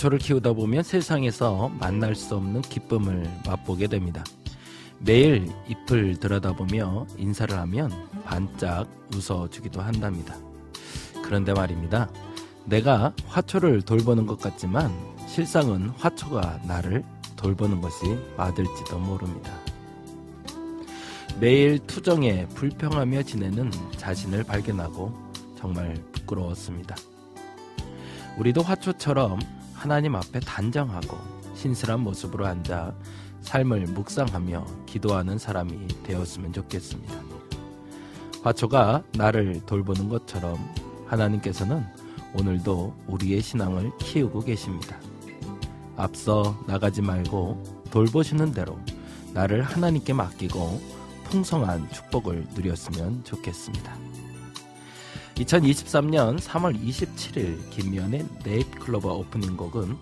화초를 키우다 보면 세상에서 만날 수 없는 기쁨을 맛보게 됩니다. 매일 잎을 들여다보며 인사를 하면 반짝 웃어주기도 한답니다. 그런데 말입니다. 내가 화초를 돌보는 것 같지만 실상은 화초가 나를 돌보는 것이 맞을지도 모릅니다. 매일 투정에 불평하며 지내는 자신을 발견하고 정말 부끄러웠습니다. 우리도 화초처럼 하나님 앞에 단정하고 신실한 모습으로 앉아 삶을 묵상하며 기도하는 사람이 되었으면 좋겠습니다. 화초가 나를 돌보는 것처럼 하나님께서는 오늘도 우리의 신앙을 키우고 계십니다. 앞서 나가지 말고 돌보시는 대로 나를 하나님께 맡기고 풍성한 축복을 누렸으면 좋겠습니다. 2023년 3월 27일 김미연의 네잎클로버 오프닝 곡은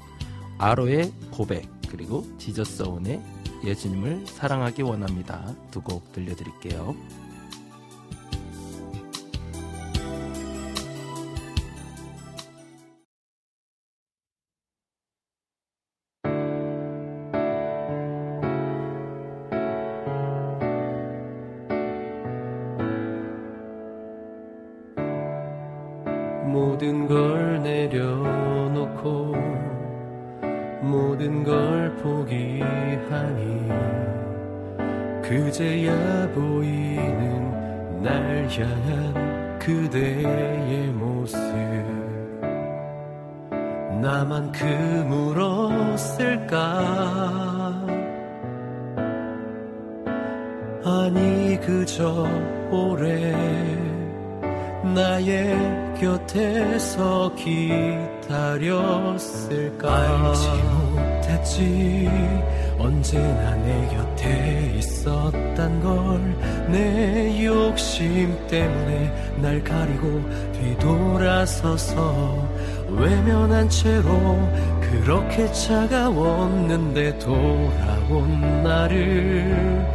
아로의 고백 그리고 지저스온의 예수님을 사랑하기 원합니다 두 곡 들려드릴게요. 그렇게 차가웠는데 돌아온 나를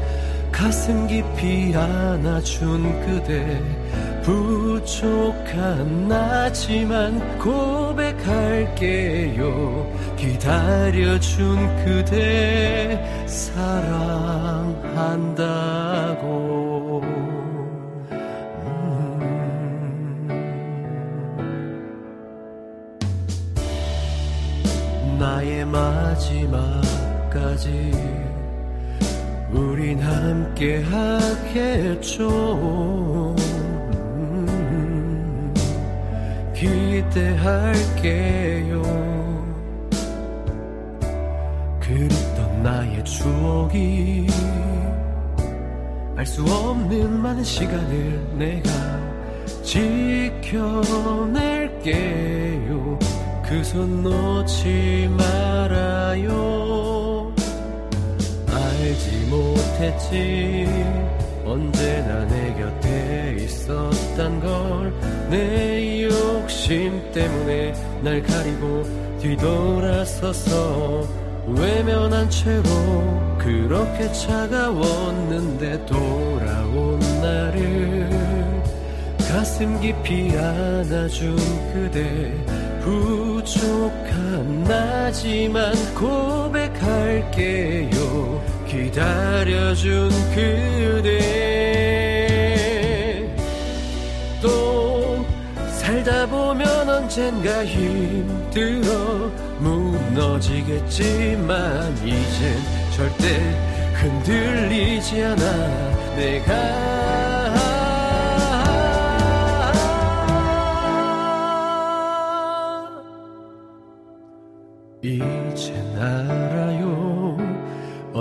가슴 깊이 안아준 그대. 부족한 나지만 고백할게요. 기다려준 그대 사랑한다 나의 마지막까지 우린 함께 하겠죠. 음, 기대할게요. 그립던 나의 추억이 알 수 없는 많은 시간을 내가 지켜낼게요 그 손 놓지 말아요. 알지 못했지 언제나 내 곁에 있었단 걸. 내 욕심 때문에 날 가리고 뒤돌아서서 외면한 채로 그렇게 차가웠는데 돌아온 나를 가슴 깊이 안아준 그대 부족한 나지만 고백할게요. 기다려준 그대. 또 살다 보면 언젠가 힘들어 무너지겠지만 이젠 절대 흔들리지 않아. 내가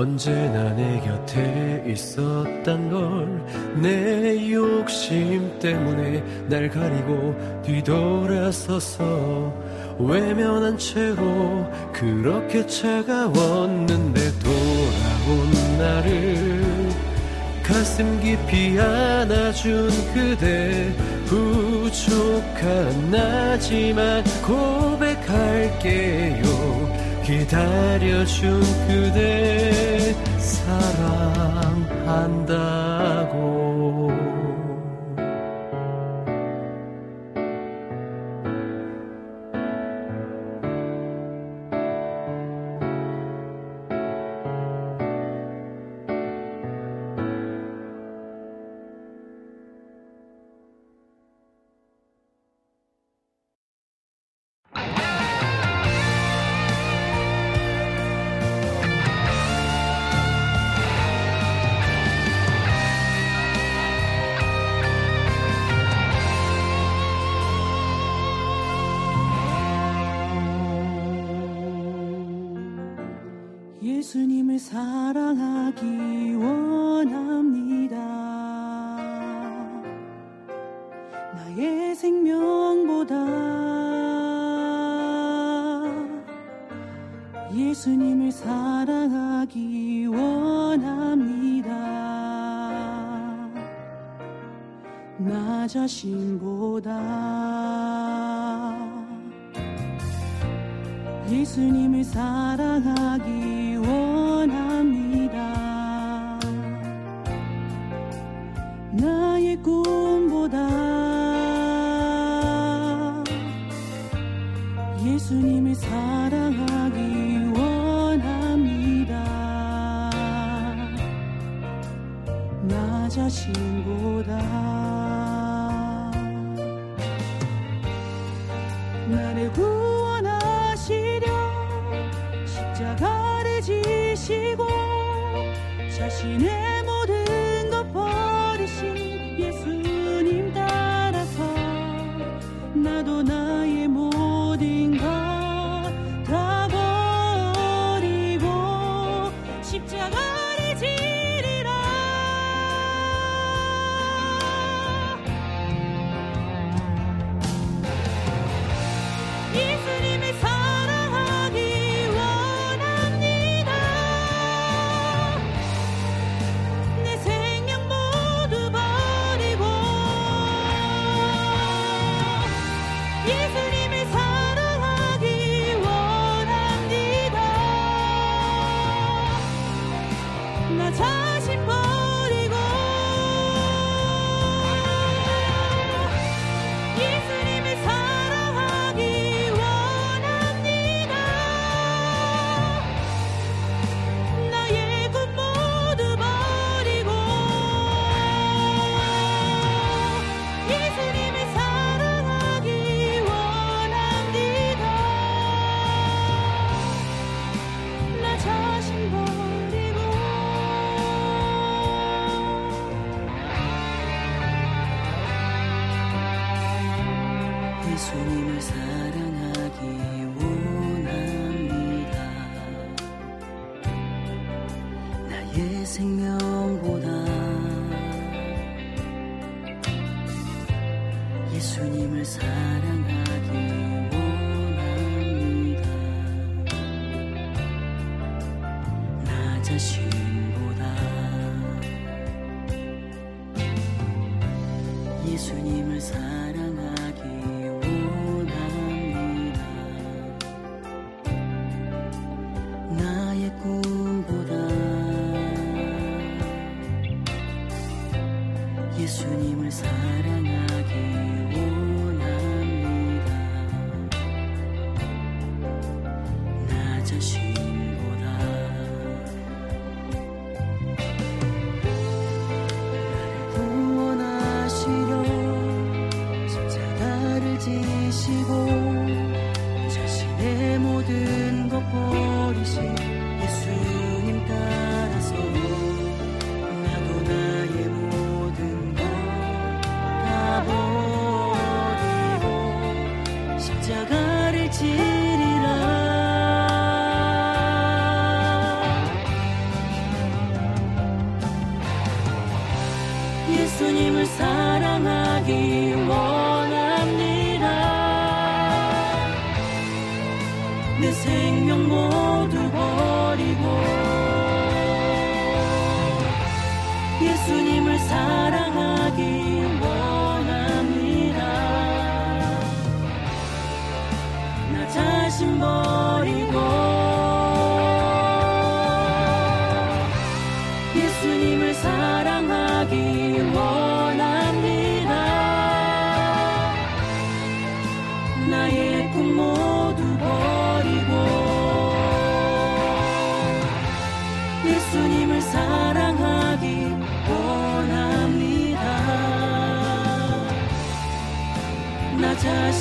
언제나 내 곁에 있었단 걸 내 욕심 때문에 날 가리고 뒤돌아서서 외면한 채로 그렇게 차가웠는데 돌아온 나를 가슴 깊이 안아준 그대 부족한 나지만 고백할게요. 기다려준 그대 사랑한다고.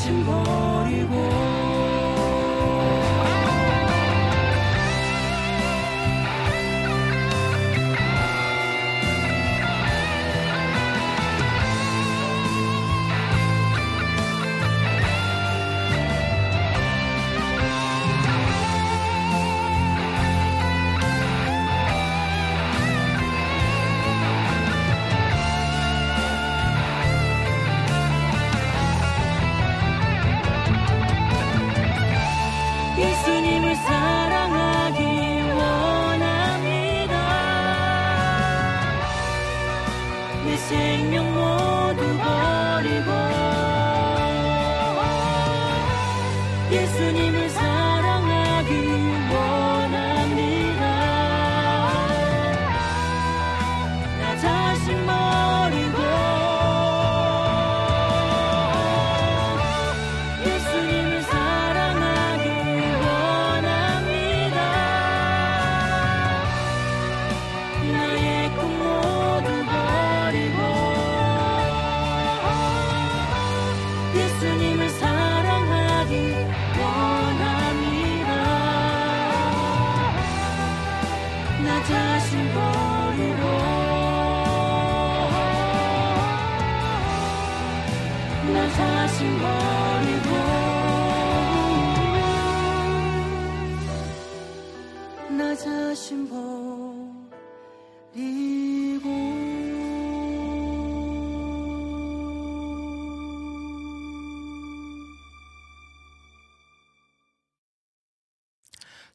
나자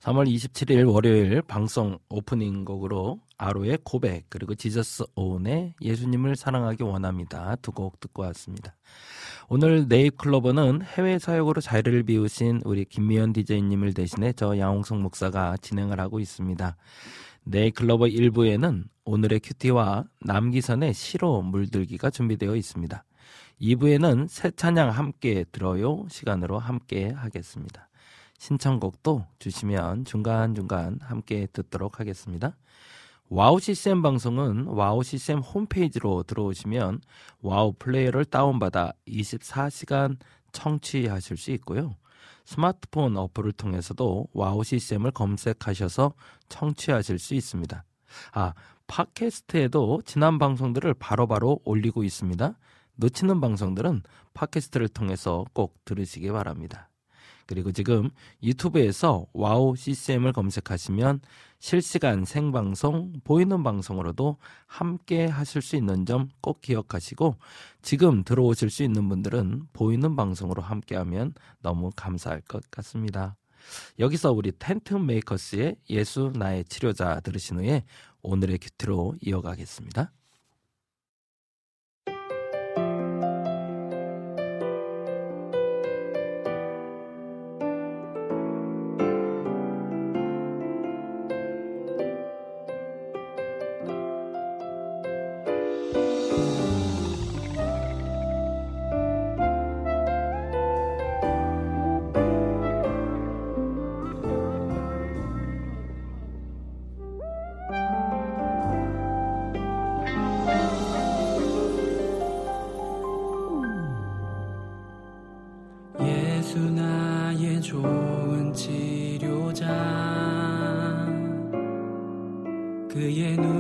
3월 27일 월요일 방송 오프닝 곡으로 아로의 고백 그리고 지저스 오은의 예수님을 사랑하기 원합니다 두 곡 듣고 왔습니다. 오늘 네잎클로버는 해외 사역으로 자리를 비우신 우리 김미연 디제이님을 대신해 저 양홍석 목사가 진행을 하고 있습니다. 네잎클로버 1부에는 오늘의 큐티와 남기선의 시로 물들기가 준비되어 있습니다. 2부에는 새 찬양 함께 들어요 시간으로 함께 하겠습니다. 신청곡도 주시면 중간중간 함께 듣도록 하겠습니다. 와우 CCM 방송은 와우 CCM 홈페이지로 들어오시면 와우 플레이어를 다운받아 24시간 청취하실 수 있고요. 스마트폰 어플을 통해서도 와우 CCM을 검색하셔서 청취하실 수 있습니다. 아, 팟캐스트에도 지난 방송들을 바로바로 올리고 있습니다. 놓치는 방송들은 팟캐스트를 통해서 꼭 들으시기 바랍니다. 그리고 지금 유튜브에서 와우 CCM을 검색하시면 실시간 생방송, 보이는 방송으로도 함께 하실 수 있는 점 꼭 기억하시고 지금 들어오실 수 있는 분들은 보이는 방송으로 함께 하면 너무 감사할 것 같습니다. 여기서 우리 텐트 메이커스의 예수 나의 치료자 들으신 후에 오늘의 QT로 이어가겠습니다. 치료자. 그의 눈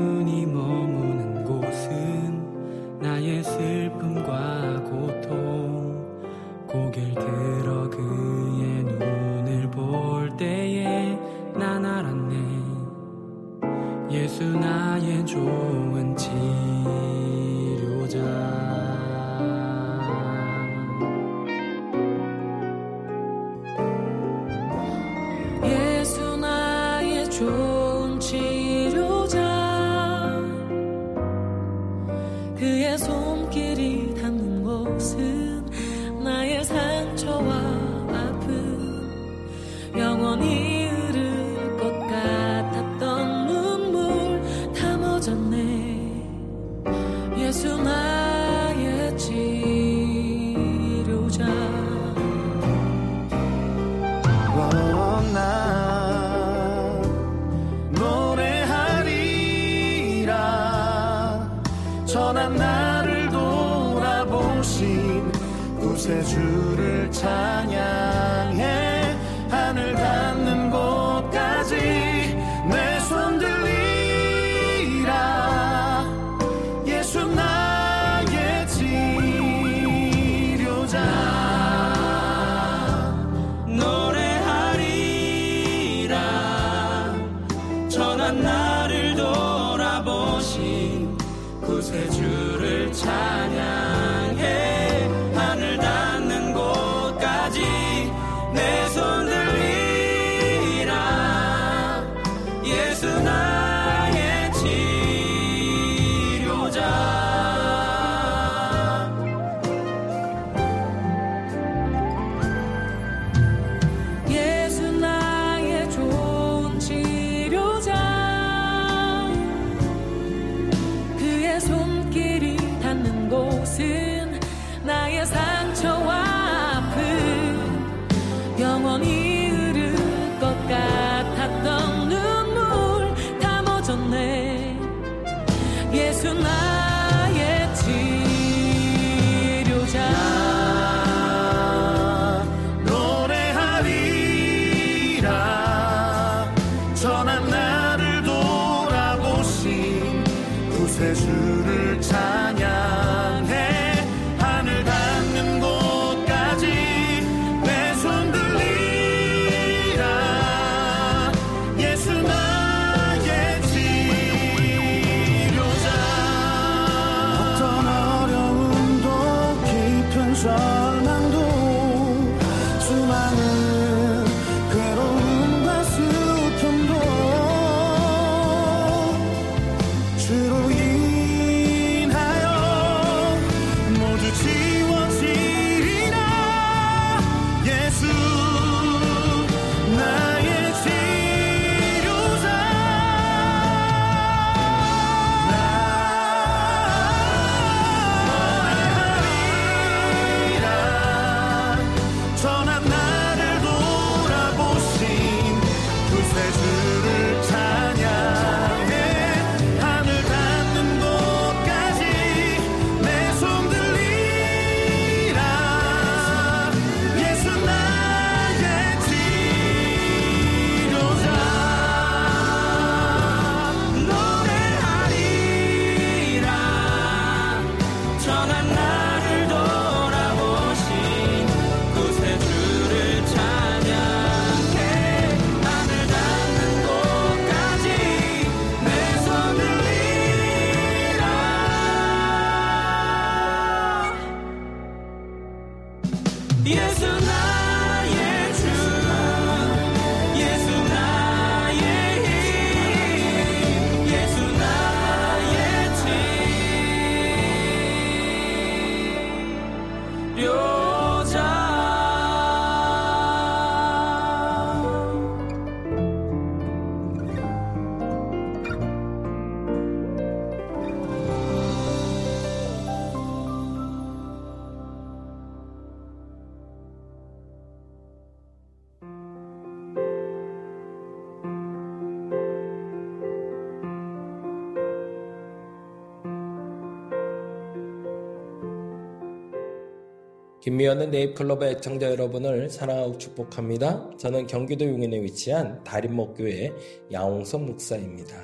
김미연의 네잎클럽의 애청자 여러분을 사랑하고 축복합니다. 저는 경기도 용인에 위치한 다림목교회 양홍선 목사입니다.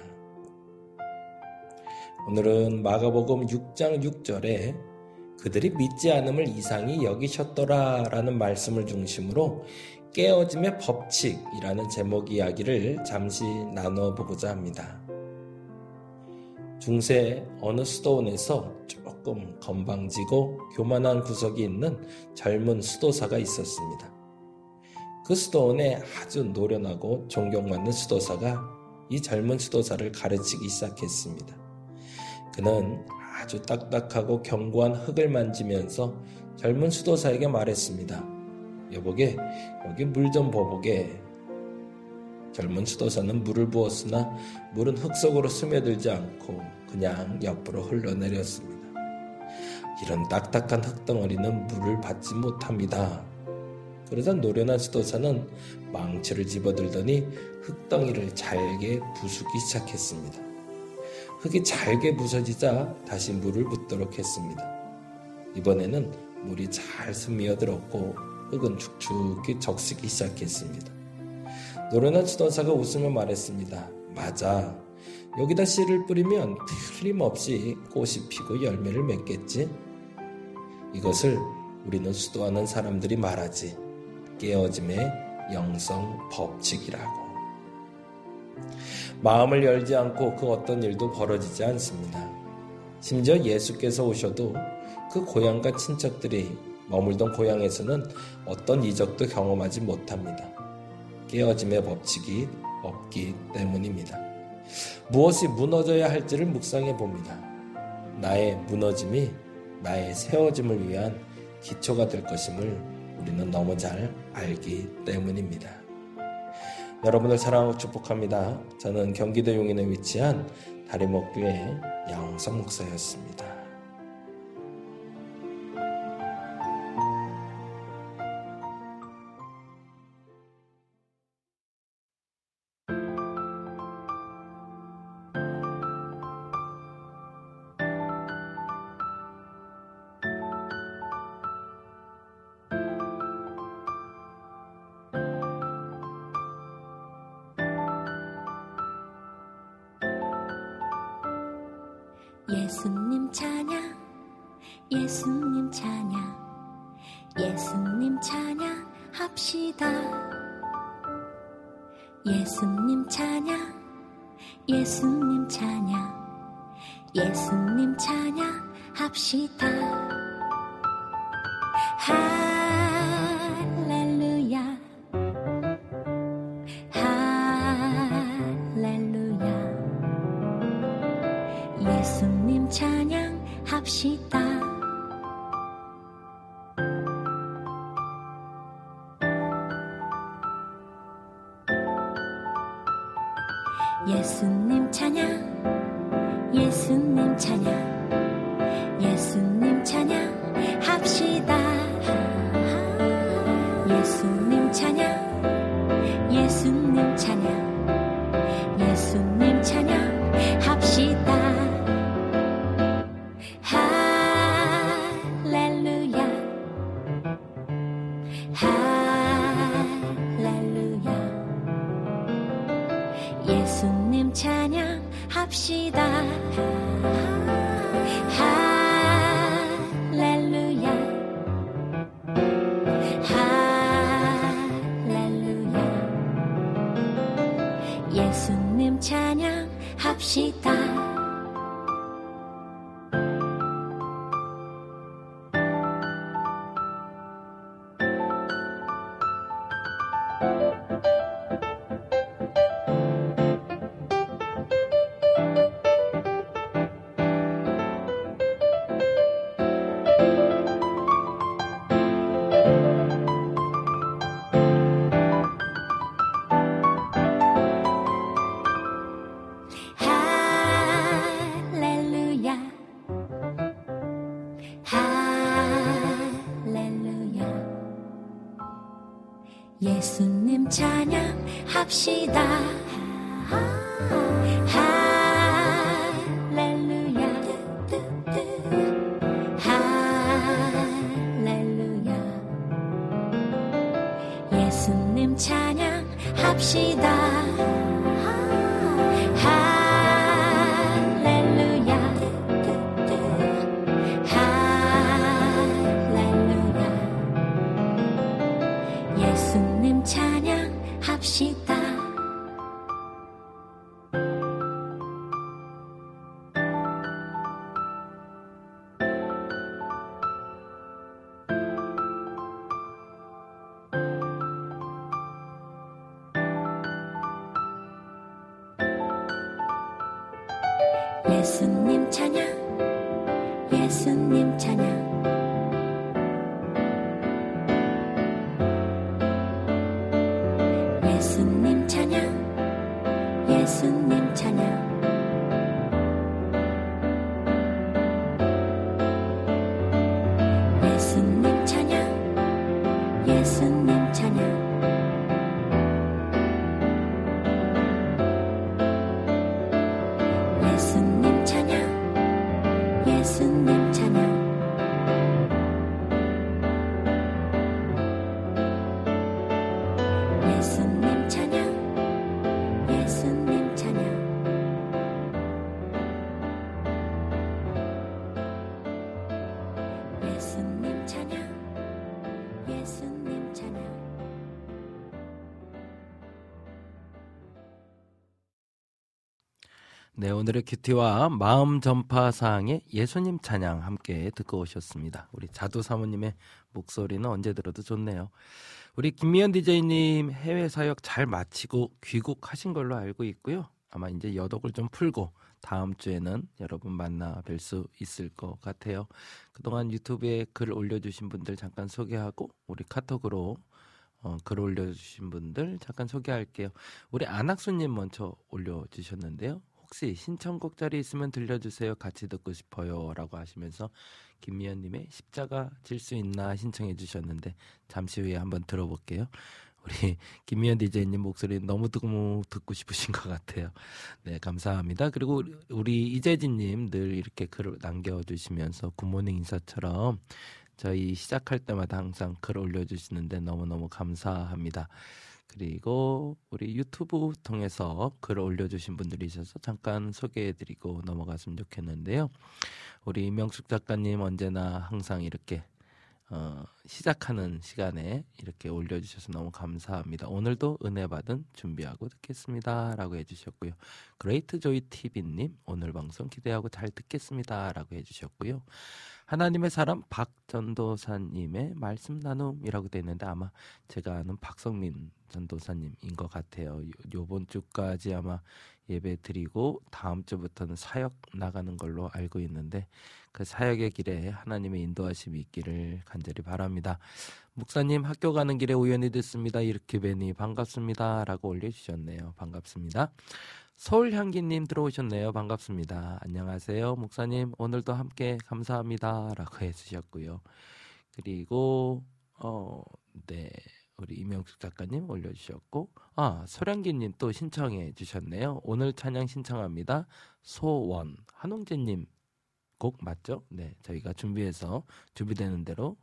오늘은 마가복음 6장 6절에 그들이 믿지 않음을 이상히 여기셨더라 라는 말씀을 중심으로 깨어짐의 법칙이라는 제목 이야기를 잠시 나눠보고자 합니다. 중세 어느 수도원에서 조금 건방지고 교만한 구석이 있는 젊은 수도사가 있었습니다. 그 수도원에 아주 노련하고 존경받는 수도사가 이 젊은 수도사를 가르치기 시작했습니다. 그는 아주 딱딱하고 견고한 흙을 만지면서 젊은 수도사에게 말했습니다. 여보게, 여기 물좀 부어보게. 젊은 수도사는 물을 부었으나 물은 흙 속으로 스며들지 않고 그냥 옆으로 흘러내렸습니다. 이런 딱딱한 흙덩어리는 물을 받지 못합니다. 그러자 노련한 수도사는 망치를 집어들더니 흙덩이를 잘게 부수기 시작했습니다. 흙이 잘게 부서지자 다시 물을 붓도록 했습니다. 이번에는 물이 잘 스며들었고 흙은 축축히 적시기 시작했습니다. 노련한 수도사가 웃으며 말했습니다. 맞아. 여기다 씨를 뿌리면 틀림없이 꽃이 피고 열매를 맺겠지? 이것을 우리는 수도하는 사람들이 말하지. 깨어짐의 영성 법칙이라고. 마음을 열지 않고 그 어떤 일도 벌어지지 않습니다. 심지어 예수께서 오셔도 그 고향과 친척들이 머물던 고향에서는 어떤 이적도 경험하지 못합니다. 깨어짐의 법칙이 없기 때문입니다. 무엇이 무너져야 할지를 묵상해 봅니다. 나의 무너짐이 나의 세워짐을 위한 기초가 될 것임을 우리는 너무 잘 알기 때문입니다. 여러분을 사랑하고 축복합니다. 저는 경기도 용인에 위치한 다리목교의 양성 목사였습니다. 찬양. 예수님 찬양. 예수님 찬양 합시다. 예수님 찬양. 예수님 찬양. 예수님 찬양 합시다 네, 오늘의 큐티와 마음 전파 사항의 예수님 찬양 함께 듣고 오셨습니다. 우리 자두 사모님의 목소리는 언제 들어도 좋네요. 우리 김미연 디제이님 해외 사역 잘 마치고 귀국하신 걸로 알고 있고요. 아마 이제 여독을 좀 풀고 다음 주에는 여러분 만나 뵐 수 있을 것 같아요. 그동안 유튜브에 글 올려주신 분들 잠깐 소개하고 우리 카톡으로 어, 글 올려주신 분들 잠깐 소개할게요. 우리 안학수님 먼저 올려주셨는데요. 혹시 신청곡 자리 있으면 들려주세요. 같이 듣고 싶어요. 라고 하시면서 김미연님의 십자가 질 수 있나 신청해 주셨는데 잠시 후에 한번 들어볼게요. 우리 김미연 디제이님 목소리 너무 듣고, 듣고 싶으신 것 같아요. 네, 감사합니다. 그리고 우리- 우리 이재진님 늘 이렇게 글을 남겨주시면서 굿모닝 인사처럼 저희 시작할 때마다 항상 글 올려주시는데 너무너무 감사합니다. 그리고 우리 유튜브 통해서 글 올려주신 분들이 있어서 잠깐 소개해드리고 넘어갔으면 좋겠는데요. 우리 이명숙 작가님 언제나 항상 이렇게 어, 시작하는 시간에 이렇게 올려주셔서 너무 감사합니다. 오늘도 은혜 받을 준비하고 듣겠습니다. 라고 해주셨고요. 그레이트 조이 TV님, 오늘 방송 기대하고 잘 듣겠습니다. 라고 해주셨고요. 하나님의 사람 박전도사님의 말씀 나눔이라고 되어 있는데 아마 제가 아는 박성민 전도사님인 것 같아요. 요- 요번 주까지 아마 예배 드리고 다음 주부터는 사역 나가는 걸로 알고 있는데 그 사역의 길에 하나님의 인도하심이 있기를 간절히 바랍니다. 목사님 학교 가는 길에 우연히 듣습니다. 이렇게 뵈니 반갑습니다. 라고 올려주셨네요. 반갑습니다. 서울향기님 들어오셨네요. 반갑습니다. 안녕하세요. 목사님 오늘도 함께 감사합니다. 라고 해주셨고요. 그리고 어, 네. 우리 이명숙 작가님 올려주셨고 아 소량기님 또 신청해 주셨네요. 오늘 찬양 신청합니다. 소원 한홍재님 곡 맞죠? 네 저희가 준비해서 준비되는 대로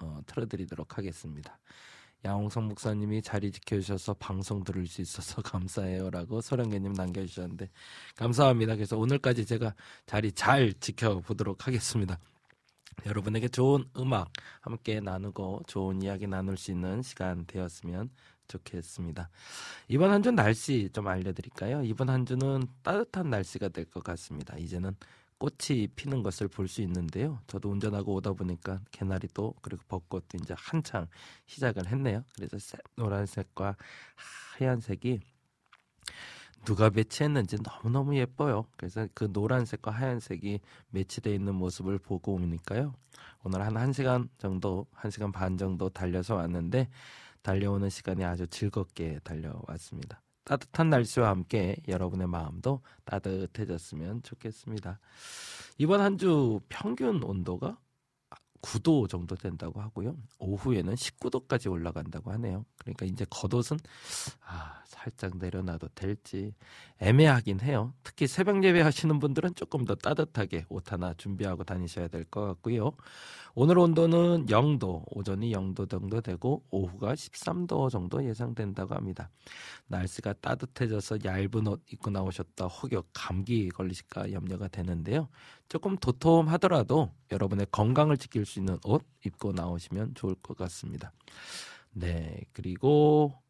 어, 틀어드리도록 하겠습니다. 양홍성 목사님이 자리 지켜주셔서 방송 들을 수 있어서 감사해요라고 소량기님 남겨주셨는데 감사합니다. 그래서 오늘까지 제가 자리 잘 지켜보도록 하겠습니다. 여러분에게 좋은 음악 함께 나누고 좋은 이야기 나눌 수 있는 시간 되었으면 좋겠습니다. 이번 한 주 날씨 좀 알려드릴까요? 이번 한 주는 따뜻한 날씨가 될 것 같습니다. 이제는 꽃이 피는 것을 볼 수 있는데요. 저도 운전하고 오다 보니까 개나리도 그리고 벚꽃도 이제 한창 시작을 했네요. 그래서 새- 노란색과 하얀색이 누가 배치했는지 너무너무 예뻐요. 그래서 그 노란색과 하얀색이 매치되어 있는 모습을 보고 오니까요. 오늘 한 1시간 정도, 1시간 반 정도 달려서 왔는데 달려오는 시간이 아주 즐겁게 달려왔습니다. 따뜻한 날씨와 함께 여러분의 마음도 따뜻해졌으면 좋겠습니다. 이번 한 주 평균 온도가 9도 정도 된다고 하고요. 오후에는 19도까지 올라간다고 하네요. 그러니까 이제 겉옷은 아, 살짝 내려놔도 될지 애매하긴 해요. 특히 새벽 예배 하시는 분들은 조금 더 따뜻하게 옷 하나 준비하고 다니셔야 될 것 같고요. 오늘 온도는 0도, 오전이 0도 정도 되고 오후가 13도 정도 예상된다고 합니다. 날씨가 따뜻해져서 얇은 옷 입고 나오셨다 혹여 감기 걸리실까 염려가 되는데요. 조금 도톰하더라도 여러분의 건강을 지킬 수 있는 옷 입고 나오시면 좋을 것 같습니다. 네, 그리고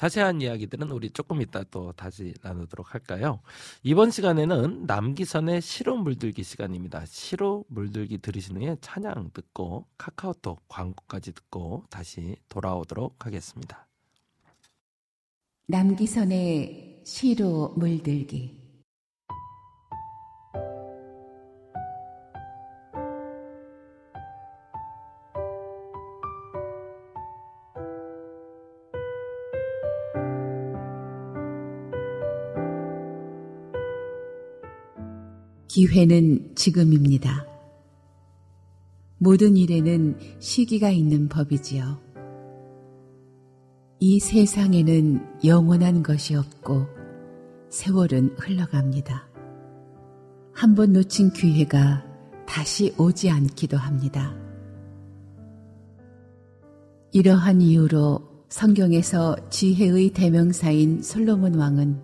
자세한 이야기들은 우리 조금 이따 또 다시 나누도록 할까요? 이번 시간에는 남기선의 시로 물들기 시간입니다. 시로 물들기 들으신 후에 찬양 듣고 카카오톡 광고까지 듣고 다시 돌아오도록 하겠습니다. 남기선의 시로 물들기 기회는 지금입니다. 모든 일에는 시기가 있는 법이지요. 이 세상에는 영원한 것이 없고 세월은 흘러갑니다. 한 번 놓친 기회가 다시 오지 않기도 합니다. 이러한 이유로 성경에서 지혜의 대명사인 솔로몬 왕은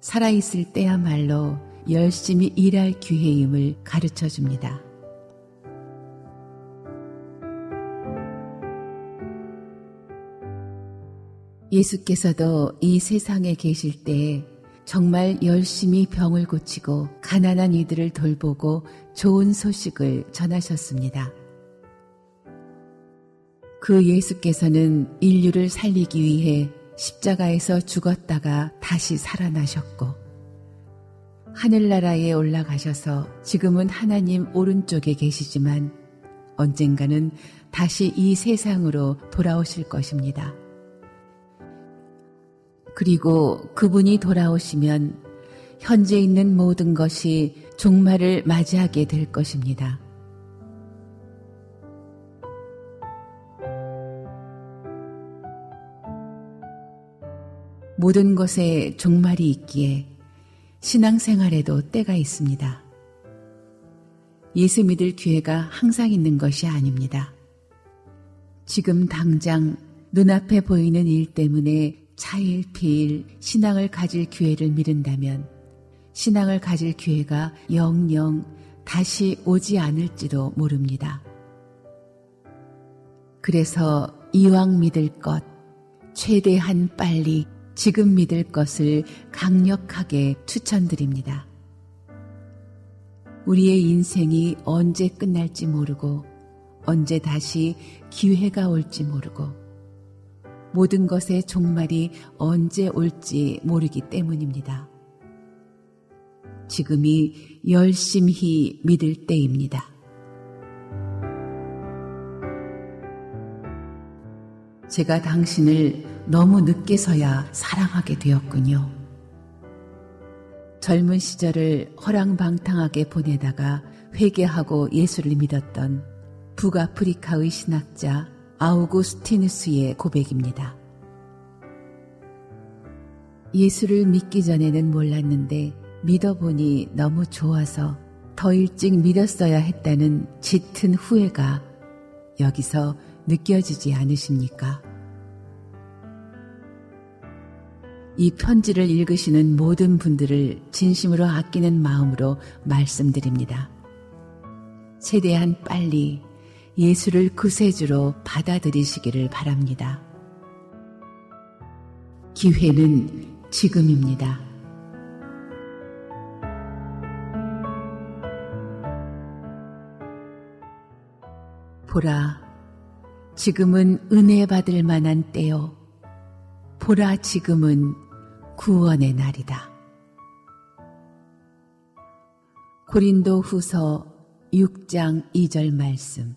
살아있을 때야말로 열심히 일할 기회임을 가르쳐 줍니다. 예수께서도 이 세상에 계실 때 정말 열심히 병을 고치고 가난한 이들을 돌보고 좋은 소식을 전하셨습니다. 그 예수께서는 인류를 살리기 위해 십자가에서 죽었다가 다시 살아나셨고 하늘나라에 올라가셔서 지금은 하나님 오른쪽에 계시지만 언젠가는 다시 이 세상으로 돌아오실 것입니다. 그리고 그분이 돌아오시면 현재 있는 모든 것이 종말을 맞이하게 될 것입니다. 모든 것에 종말이 있기에 신앙생활에도 때가 있습니다. 예수 믿을 기회가 항상 있는 것이 아닙니다. 지금 당장 눈앞에 보이는 일 때문에 차일피일 신앙을 가질 기회를 미룬다면 신앙을 가질 기회가 영영 다시 오지 않을지도 모릅니다. 그래서 이왕 믿을 것, 최대한 빨리 지금 믿을 것을 강력하게 추천드립니다. 우리의 인생이 언제 끝날지 모르고 언제 다시 기회가 올지 모르고 모든 것의 종말이 언제 올지 모르기 때문입니다. 지금이 열심히 믿을 때입니다. 제가 당신을 너무 늦게서야 사랑하게 되었군요. 젊은 시절을 허랑방탕하게 보내다가 회개하고 예수를 믿었던 북아프리카의 신학자 아우구스티누스의 고백입니다. 예수를 믿기 전에는 몰랐는데 믿어보니 너무 좋아서 더 일찍 믿었어야 했다는 짙은 후회가 여기서 느껴지지 않으십니까? 이 편지를 읽으시는 모든 분들을 진심으로 아끼는 마음으로 말씀드립니다. 최대한 빨리 예수를 구세주로 받아들이시기를 바랍니다. 기회는 지금입니다. 보라, 지금은 은혜 받을 만한 때요. 보라, 지금은 구원의 날이다. 고린도 후서 6장 2절 말씀.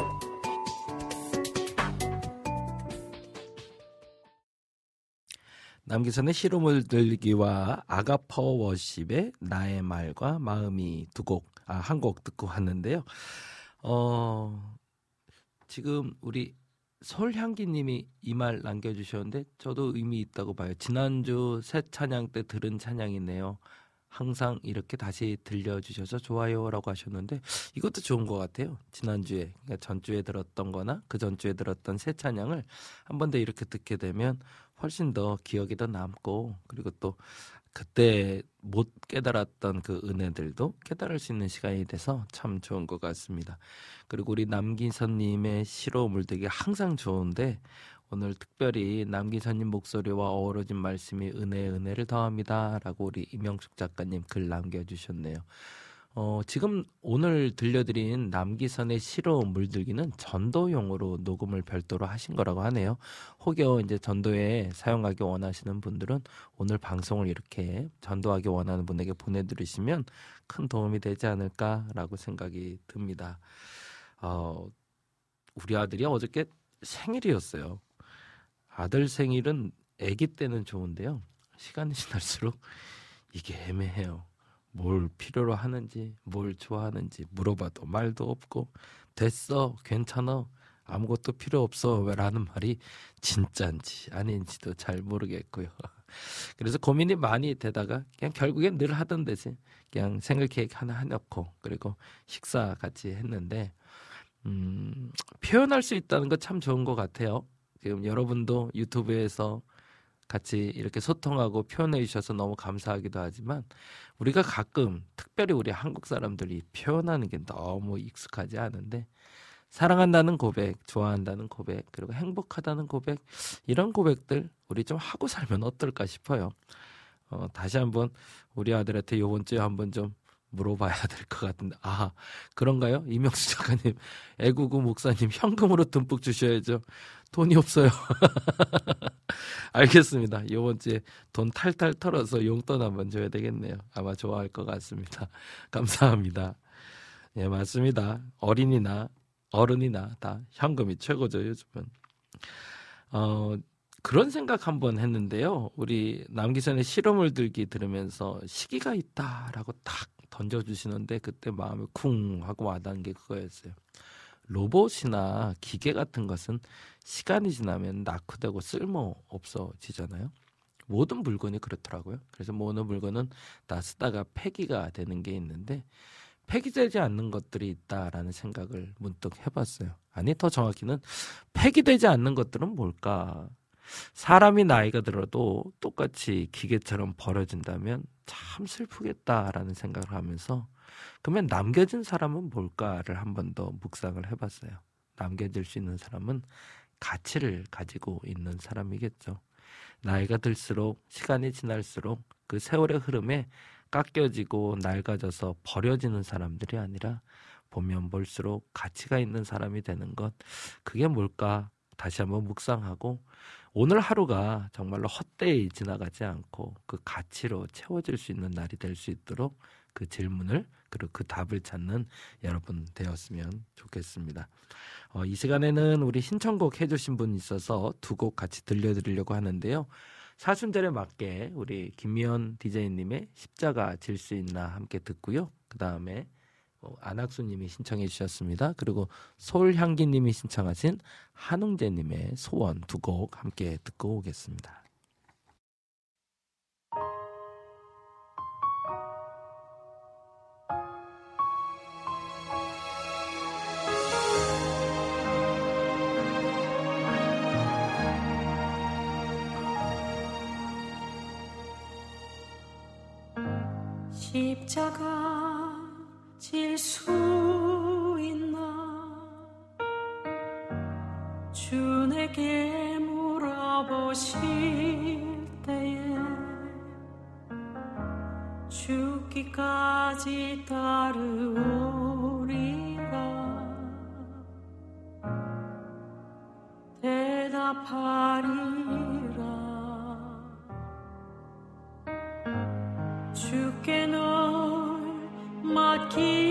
남기선의 시로물 들기와 아가파워 워십의 나의 말과 마음이 두 곡, 아, 한 곡 듣고 왔는데요. 어, 지금 우리 솔향기님이 이 말 남겨주셨는데 저도 의미 있다고 봐요. 지난주 새 찬양 때 들은 찬양이네요. 항상 이렇게 다시 들려주셔서 좋아요라고 하셨는데 이것도 좋은 것 같아요. 지난주에 그러니까 전주에 들었던 거나 그 전주에 들었던 새 찬양을 한 번 더 이렇게 듣게 되면 훨씬 더 기억이 더 남고 그리고 또 그때 못 깨달았던 그 은혜들도 깨달을 수 있는 시간이 돼서 참 좋은 것 같습니다. 그리고 우리 남기선님의 시로 물들기 항상 좋은데 오늘 특별히 남기선님 목소리와 어우러진 말씀이 은혜 은혜를 더합니다라고 우리 이명숙 작가님 글 남겨주셨네요. 어, 지금 오늘 들려드린 남기선의 시로 물들기는 전도용으로 녹음을 별도로 하신 거라고 하네요. 혹여 이제 전도에 사용하기 원하시는 분들은 오늘 방송을 이렇게 전도하기 원하는 분에게 보내드리시면 큰 도움이 되지 않을까라고 생각이 듭니다. 어, 우리 아들이 어저께 생일이었어요. 아들 생일은 아기 때는 좋은데요. 시간이 지날수록 이게 애매해요. 뭘 필요로 하는지, 뭘 좋아하는지 물어봐도 말도 없고, 됐어, 괜찮아, 아무것도 필요 없어, 라는 말이 진짜인지 아닌지도 잘 모르겠고요. 그래서 고민이 많이 되다가 그냥 결국엔 늘 하던 대신 그냥 생일 케이크 하나 해놓고 그리고 식사 같이 했는데 음, 표현할 수 있다는 거 참 좋은 것 같아요. 지금 여러분도 유튜브에서 같이 이렇게 소통하고 표현해 주셔서 너무 감사하기도 하지만 우리가 가끔 특별히 우리 한국 사람들이 표현하는 게 너무 익숙하지 않은데 사랑한다는 고백, 좋아한다는 고백, 그리고 행복하다는 고백 이런 고백들 우리 좀 하고 살면 어떨까 싶어요. 어, 다시 한번 우리 아들한테 요번 주에 한번 좀 물어봐야 될 것 같은데 아 그런가요? 이명수 작가님, 애구구 목사님 현금으로 듬뿍 주셔야죠. 돈이 없어요. 알겠습니다. 요번 주에 돈 탈탈 털어서 용돈 한번 줘야 되겠네요. 아마 좋아할 것 같습니다. 감사합니다. 예, 맞습니다. 어린이나 어른이나 다 현금이 최고죠, 요즘은. 어, 그런 생각 한번 했는데요. 우리 남기선의 실험을 들기 들으면서 시기가 있다라고 딱 던져주시는데 그때 마음이 쿵 하고 와닿은 게 그거였어요. 로봇이나 기계 같은 것은 시간이 지나면 낙후되고 쓸모 없어지잖아요. 모든 물건이 그렇더라고요. 그래서 모든 물건은 다 쓰다가 폐기가 되는 게 있는데 폐기되지 않는 것들이 있다라는 생각을 문득 해봤어요. 아니 더 정확히는 폐기되지 않는 것들은 뭘까? 사람이 나이가 들어도 똑같이 기계처럼 버려진다면 참 슬프겠다라는 생각을 하면서 그러면 남겨진 사람은 뭘까를 한 번 더 묵상을 해봤어요. 남겨질 수 있는 사람은 가치를 가지고 있는 사람이겠죠. 나이가 들수록 시간이 지날수록 그 세월의 흐름에 깎여지고 낡아져서 버려지는 사람들이 아니라 보면 볼수록 가치가 있는 사람이 되는 것 그게 뭘까 다시 한번 묵상하고 오늘 하루가 정말로 헛되이 지나가지 않고 그 가치로 채워질 수 있는 날이 될 수 있도록 그 질문을 그리고 그 답을 찾는 여러분 되었으면 좋겠습니다. 어, 이 시간에는 우리 신청곡 해주신 분 있어서 두 곡 같이 들려드리려고 하는데요. 사순절에 맞게 우리 김미연 디제이님의 십자가 질 수 있나 함께 듣고요. 그 다음에 어, 안학수님이 신청해 주셨습니다. 그리고 솔향기님이 신청하신 한웅재님의 소원 두 곡 함께 듣고 오겠습니다. 십자가 질 수 있나? 주 내게 물어보실 때에 죽기까지 따르오리라. 대답하리라 맡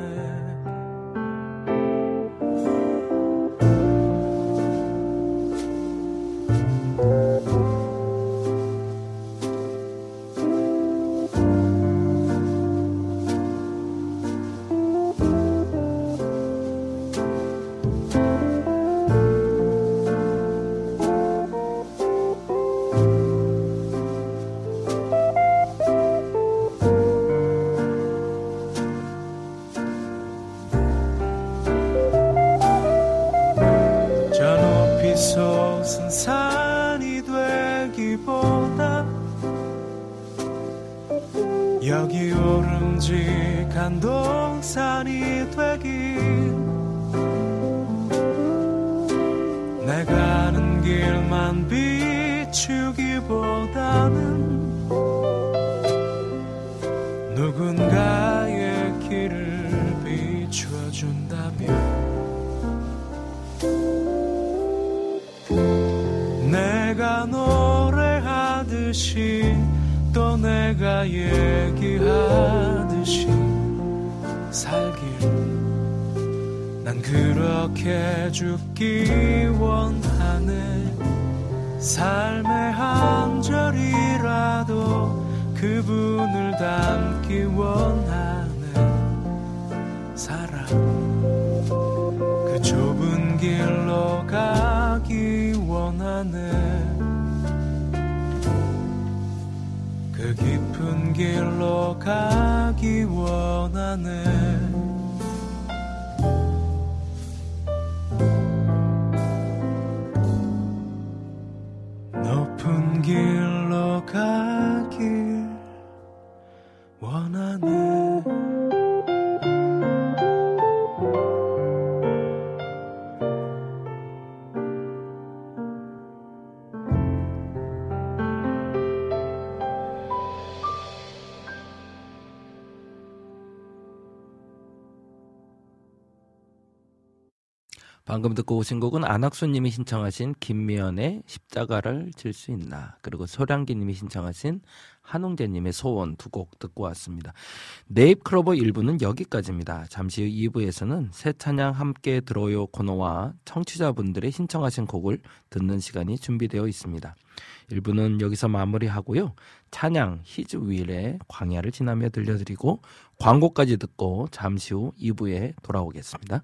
오름직한 동산이 되길. 내가 아는 길만 비추기보다는 누군가의 길을 비춰준다면 내가 노래하듯이 또 내가 얘기하듯이 살길. 난 그렇게 죽기 원하네. 삶의 한 절이라도 그분을 닮기 원하네. 사랑. 그 좁은 길로 가기 원하네 길로 가기 원하네 방금 듣고 오신 곡은 안학수님이 신청하신 김미연의 십자가를 질 수 있나 그리고 소량기님이 신청하신 한웅재님의 소원 두 곡 듣고 왔습니다. 네잎클로버 1부는 여기까지입니다. 잠시 후 2부에서는 새 찬양 함께 들어요 코너와 청취자분들의 신청하신 곡을 듣는 시간이 준비되어 있습니다. 1부는 여기서 마무리하고요. 찬양 히즈 윌의 광야를 지나며 들려드리고 광고까지 듣고 잠시 후 2부에 돌아오겠습니다.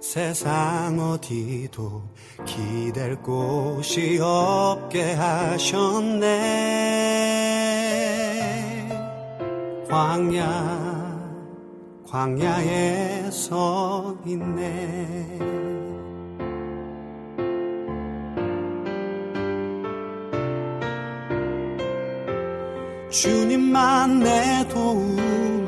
세상 어디도 기댈 곳이 없게 하셨네. 광야 광야에 서 있네. 주님만 내 도움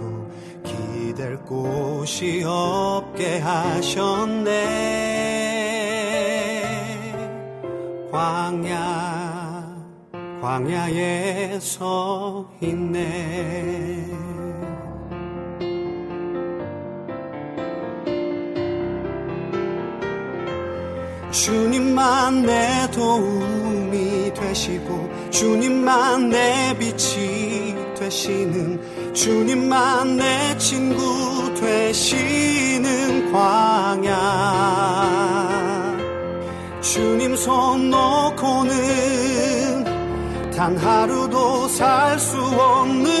기댈 곳이 없게 하셨네. 광야 광야에 서 있네. 주님만 내 도움이 되시고 주님만 내 빛이 되시는 주님만 내 친구 되시는 광야. 주님 손 놓고는 단 하루도 살 수 없는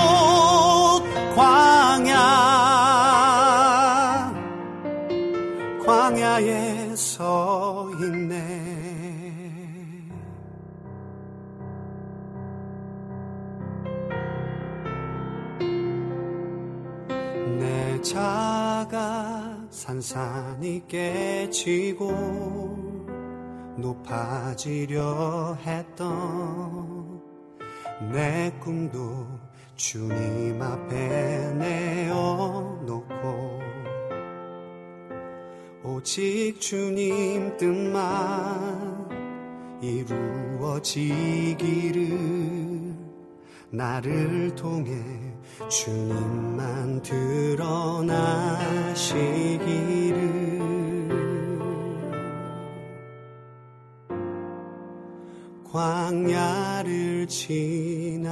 내 자가 산산이 깨지고 높아지려 했던 내 꿈도 주님 앞에 내어놓고 오직 주님 뜻만 이루어지기를 나를 통해 주님만 드러나시기를. 광야를 지나며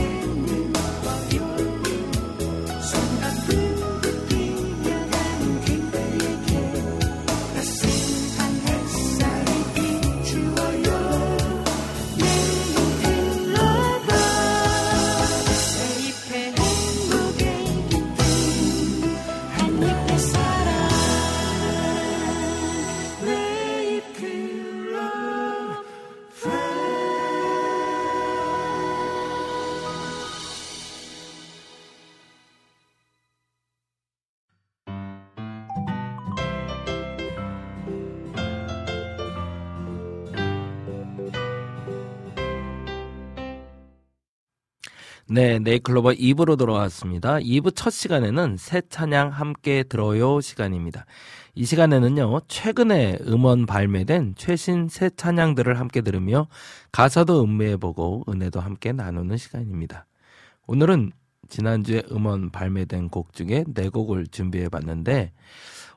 네, 네잎클로버 2부로 돌아왔습니다. 2부 첫 시간에는 새 찬양 함께 들어요 시간입니다. 이 시간에는요, 최근에 음원 발매된 최신 새 찬양들을 함께 들으며 가사도 음미해보고 은혜도 함께 나누는 시간입니다. 오늘은 지난주에 음원 발매된 곡 중에 네 곡을 준비해봤는데,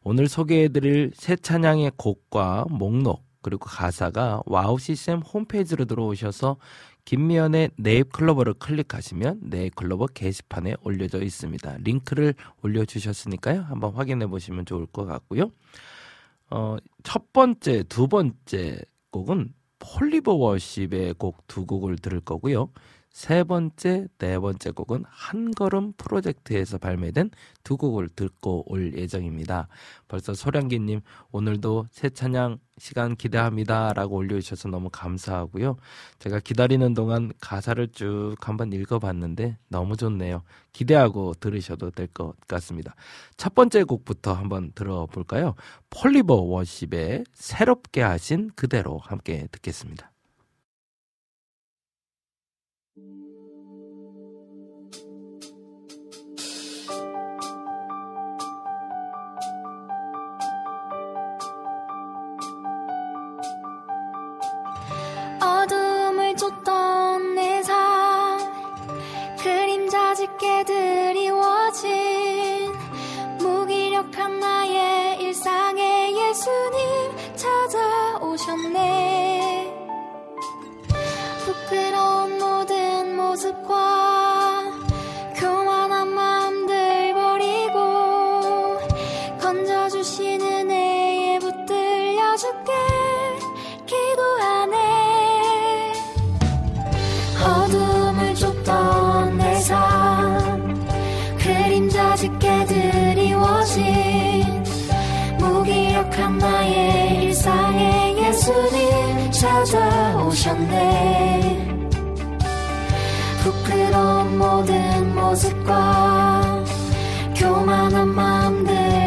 오늘 소개해드릴 새 찬양의 곡과 목록, 그리고 가사가 와우 CCM 홈페이지로 들어오셔서 김미현의 네잎 클로버를 클릭하시면 네잎 클로버 게시판에 올려져 있습니다. 링크를 올려주셨으니까요. 한번 확인해 보시면 좋을 것 같고요. 어, 첫 번째, 두 번째 곡은 폴리버 워십의 곡 두 곡을 들을 거고요. 세 번째, 네 번째 곡은 한 걸음 프로젝트에서 발매된 두 곡을 듣고 올 예정입니다. 벌써 소량기님 오늘도 새 찬양 시간 기대합니다 라고 올려주셔서 너무 감사하고요. 제가 기다리는 동안 가사를 쭉 한번 읽어봤는데 너무 좋네요. 기대하고 들으셔도 될 것 같습니다. 첫 번째 곡부터 한번 들어볼까요? 폴리버 워십의 새롭게 하신 그대로 함께 듣겠습니다. 오셨네. 부끄러운 모든 모습과 교만한 마음들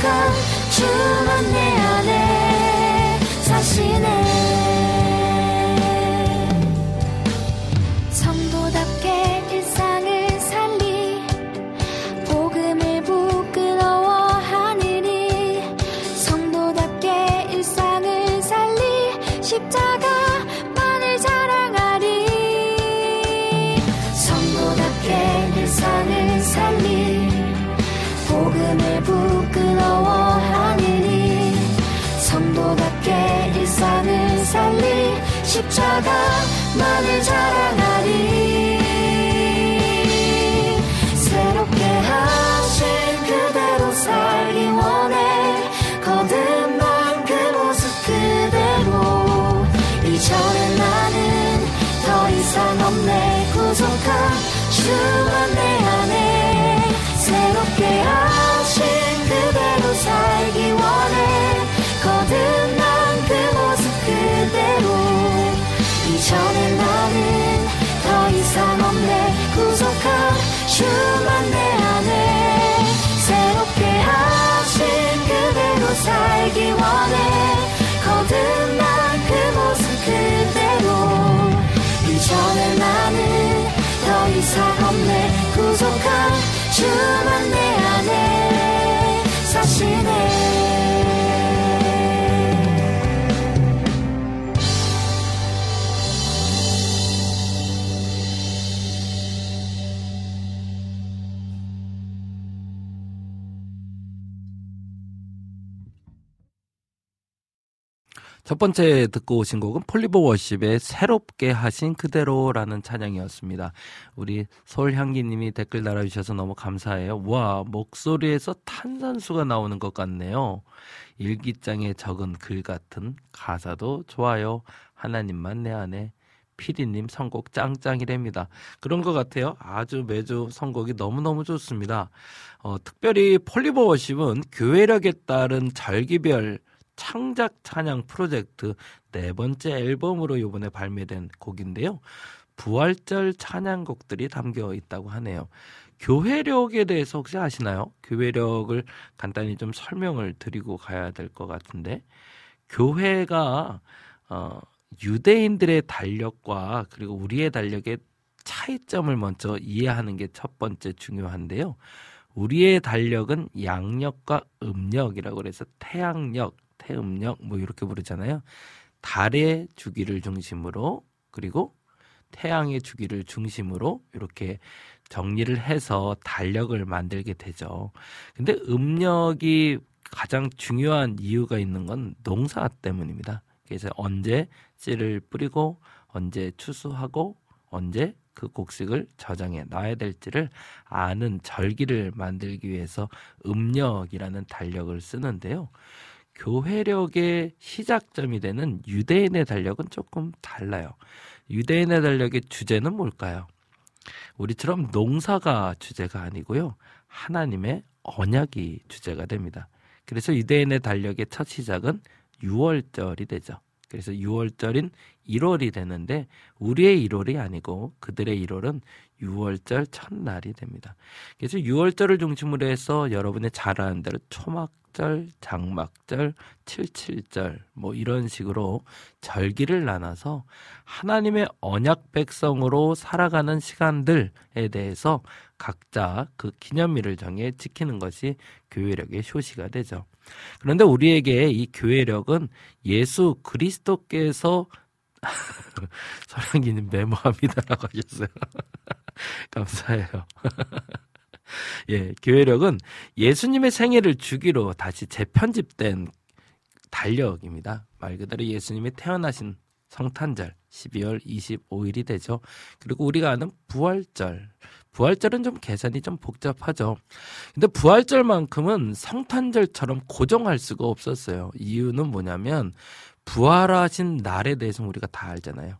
구 십 주만 내 첫 번째 듣고 오신 곡은 폴리버 워십의 새롭게 하신 그대로라는 찬양이었습니다. 우리 서울향기님이 댓글 달아주셔서 너무 감사해요. 와 목소리에서 탄산수가 나오는 것 같네요. 일기장에 적은 글 같은 가사도 좋아요. 하나님만 내 안에 피디님 선곡 짱짱이랍니다. 그런 것 같아요. 아주 매주 선곡이 너무너무 좋습니다. 어, 특별히 폴리버 워십은 교회력에 따른 절기별 창작 찬양 프로젝트 네 번째 앨범으로 이번에 발매된 곡인데요. 부활절 찬양곡들이 담겨 있다고 하네요. 교회력에 대해서 혹시 아시나요? 교회력을 간단히 좀 설명을 드리고 가야 될 것 같은데 교회가 어, 유대인들의 달력과 그리고 우리의 달력의 차이점을 먼저 이해하는 게 첫 번째 중요한데요. 우리의 달력은 양력과 음력이라고 그래서 태양력, 태음력 뭐 이렇게 부르잖아요. 달의 주기를 중심으로 그리고 태양의 주기를 중심으로 이렇게 정리를 해서 달력을 만들게 되죠. 근데 음력이 가장 중요한 이유가 있는 건 농사 때문입니다. 그래서 언제 씨를 뿌리고 언제 추수하고 언제 그 곡식을 저장해 놔야 될지를 아는 절기를 만들기 위해서 음력이라는 달력을 쓰는데요. 교회력의 시작점이 되는 유대인의 달력은 조금 달라요. 유대인의 달력의 주제는 뭘까요? 우리처럼 농사가 주제가 아니고요. 하나님의 언약이 주제가 됩니다. 그래서 유대인의 달력의 첫 시작은 6월절이 되죠. 그래서 6월절인 1월이 되는데 우리의 1월이 아니고 그들의 1월은 6월절 첫날이 됩니다. 그래서 6월절을 중심으로 해서 여러분의 잘 아는 대로 초막절, 장막절, 칠칠절 뭐 이런 식으로 절기를 나눠서 하나님의 언약 백성으로 살아가는 시간들에 대해서 각자 그 기념일을 정해 지키는 것이 교회력의 효시가 되죠. 그런데 우리에게 이 교회력은 예수 그리스도께서 설랑기님 메모합니다라고 하셨어요. 감사해요. 예, 교회력은 예수님의 생애를 주기로 다시 재편집된 달력입니다. 말 그대로 예수님이 태어나신 성탄절 12월 25일이 되죠. 그리고 우리가 아는 부활절. 부활절은 좀 계산이 좀 복잡하죠. 근데 부활절만큼은 성탄절처럼 고정할 수가 없었어요. 이유는 뭐냐면 부활하신 날에 대해서 우리가 다 알잖아요.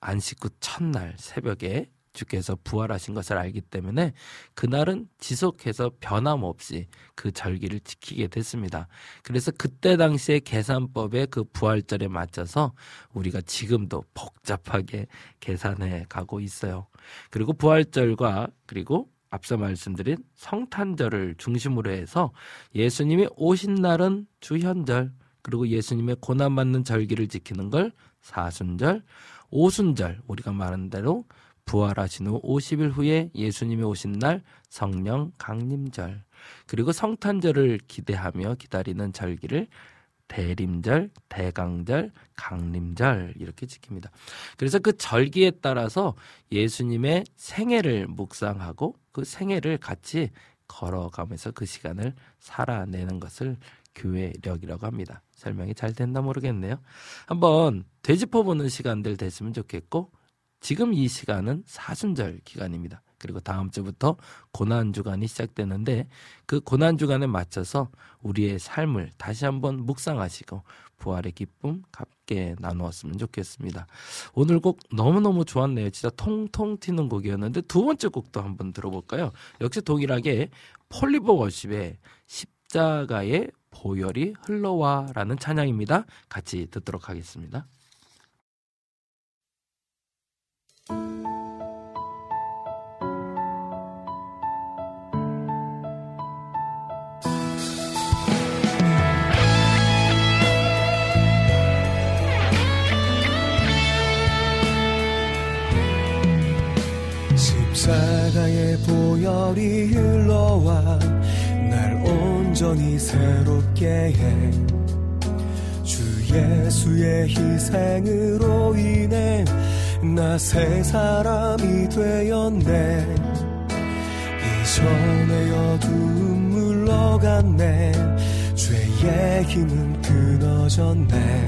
안식 후 첫날 새벽에 주께서 부활하신 것을 알기 때문에 그날은 지속해서 변함없이 그 절기를 지키게 됐습니다. 그래서 그때 당시의 계산법의 그 부활절에 맞춰서 우리가 지금도 복잡하게 계산해 가고 있어요. 그리고 부활절과 그리고 앞서 말씀드린 성탄절을 중심으로 해서 예수님이 오신 날은 주현절, 그리고 예수님의 고난받는 절기를 지키는 걸 사순절, 오순절, 우리가 말한 대로 부활하신 후 50일 후에 예수님이 오신 날 성령 강림절, 그리고 성탄절을 기대하며 기다리는 절기를 대림절, 대강절, 강림절 이렇게 지킵니다. 그래서 그 절기에 따라서 예수님의 생애를 묵상하고 그 생애를 같이 걸어가면서 그 시간을 살아내는 것을 교회력이라고 합니다. 설명이 잘 됐나 모르겠네요. 한번 되짚어보는 시간들 됐으면 좋겠고 지금 이 시간은 사순절 기간입니다. 그리고 다음 주부터 고난 주간이 시작되는데 그 고난 주간에 맞춰서 우리의 삶을 다시 한번 묵상하시고 부활의 기쁨 갖게 나누었으면 좋겠습니다. 오늘 곡 너무너무 좋았네요. 진짜 통통 튀는 곡이었는데 두 번째 곡도 한번 들어볼까요? 역시 동일하게 폴리버 워십의 십자가의 보혈이 흘러와라는 찬양입니다. 같이 듣도록 하겠습니다. 십자가의 보혈이 흘러와 날 온전히 새롭게 해. 주 예수의 희생으로 인해 나 새 사람이 되었네. 이전의 어두움 물러갔네. 죄의 힘은 끊어졌네.